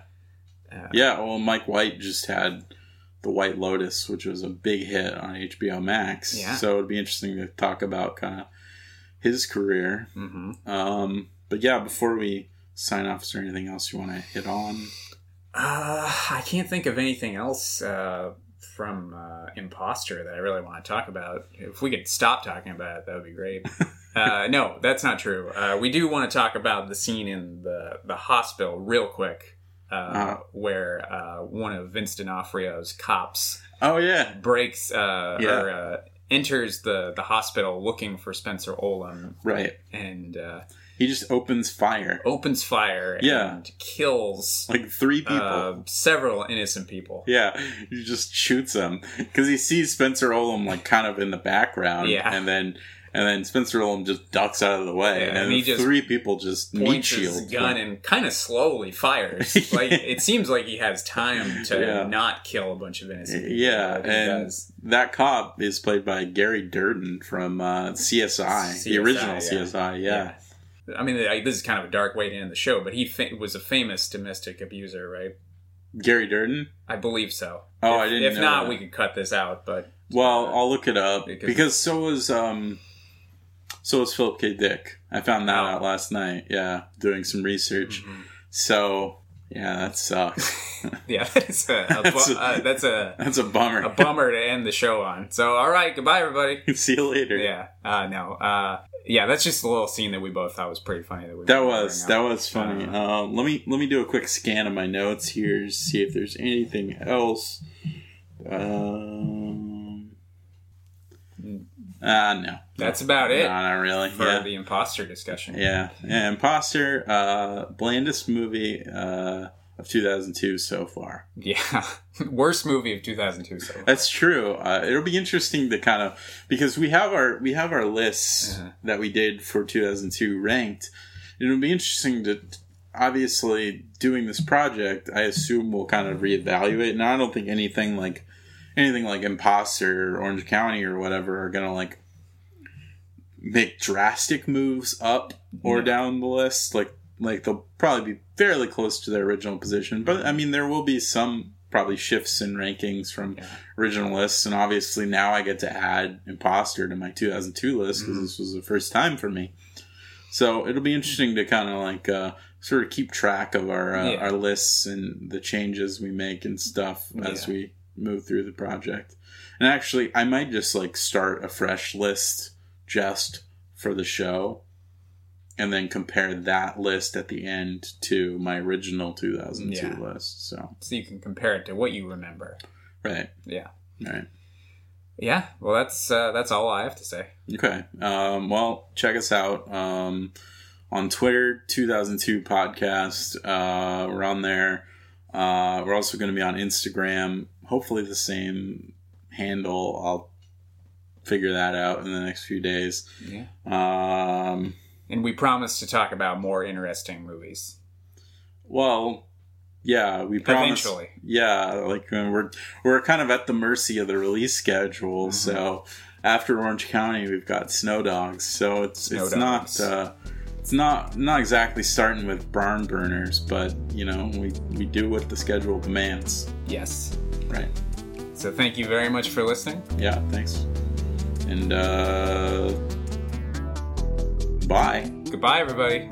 Uh, yeah. Well, Mike White just had the White Lotus, which was a big hit on HBO Max. Yeah. So it'd be interesting to talk about kind of his career. hmm Um, but yeah, before we sign off, is anything else you want to hit on? Uh, I can't think of anything else uh, from uh, Impostor that I really want to talk about. If we could stop talking about it, that would be great. [laughs] uh, no, that's not true. Uh, we do want to talk about the scene in the, the hospital real quick, uh, Uh-huh. where uh, one of Vince D'Onofrio's cops Oh yeah, breaks uh, Yeah. or uh, enters the, the hospital looking for Spencer Olham right. and uh, He just opens fire, opens fire Yeah. and kills like three people. uh, several innocent people. Yeah, he just shoots him because he sees Spencer Olham like kind of in the background, Yeah. and then and then Spencer Olham just ducks out of the way, Yeah, and, and he the just three people just meat points his shield gun and kind of slowly fires. [laughs] Like it seems like he has time to Yeah. not kill a bunch of innocent people. Yeah, but he and does. that cop is played by Gary Dourdan from uh, CSI, the original. CSI. Yeah. I mean, I- this is kind of a dark way to end the show, but he fa- was a famous domestic abuser, right? Gary Dourdan. I believe so. Oh, if, I didn't If not, that. we could cut this out. But Well, uh, I'll look it up because- because, so was um, so was Philip K. Dick. I found that out last night. Yeah, doing some research. Mhm. So yeah, that sucks. [laughs] yeah, that's a, a, [laughs] That's bu- a- uh, that's a [laughs] That's a bummer. a bummer to end the show on. So, all right, goodbye, everybody. See you later. Yeah, uh, no, uh, yeah, that's just a little scene that we both thought was pretty funny. That, we That was that was funny. Uh, Um, let me let me do a quick scan of my notes here, see if there's anything else. Um, ah, no, That's about it no, not really. for Yeah, the impostor discussion. yeah, yeah. Impostor, uh, blandest movie uh, of 2002 so far. Yeah, [laughs] worst movie of 2002 so far. That's true. Uh, it'll be interesting to kind of because we have our we have our lists Uh-huh. that we did for 2002 ranked. It'll be interesting to obviously doing this project. I assume we'll kind of reevaluate. Now I don't think anything like anything like Impostor or Orange County or whatever are gonna like make drastic moves up or Yeah. down the list. Like like they'll probably be fairly close to their original position. But I mean there will be some probably shifts in rankings from Yeah. original lists and obviously now I get to add Impostor to my 2002 list because Mhm. this was the first time for me. So it'll be interesting to kind of like uh, sort of keep track of our uh, Yeah. our lists and the changes we make and stuff as Yeah. we move through the project. And actually, I might just like start a fresh list just for the show, and then compare that list at the end to my original 2002 Yeah. list. So So you can compare it to what you remember. right, Yeah. right. Yeah. Well, that's uh, that's all I have to say. Okay. Um, well, check us out um, on Twitter, 2002 Podcast. Uh, we're on there. Uh, we're also going to be on Instagram. Hopefully, the same handle. I'll figure that out in the next few days. Yeah. Um, And we promise to talk about more interesting movies. well, yeah, we promise. Eventually. Yeah, like uh, we're we're kind of at the mercy of the release schedule. Mm-hmm. So after Orange County, we've got Snow Dogs. So it's Snow it's Dogs. not uh, it's not not exactly starting with barn burners, but you know we we do what the schedule demands. Yes. Right? So thank you very much for listening. Yeah. Thanks. And uh, bye. Goodbye, everybody.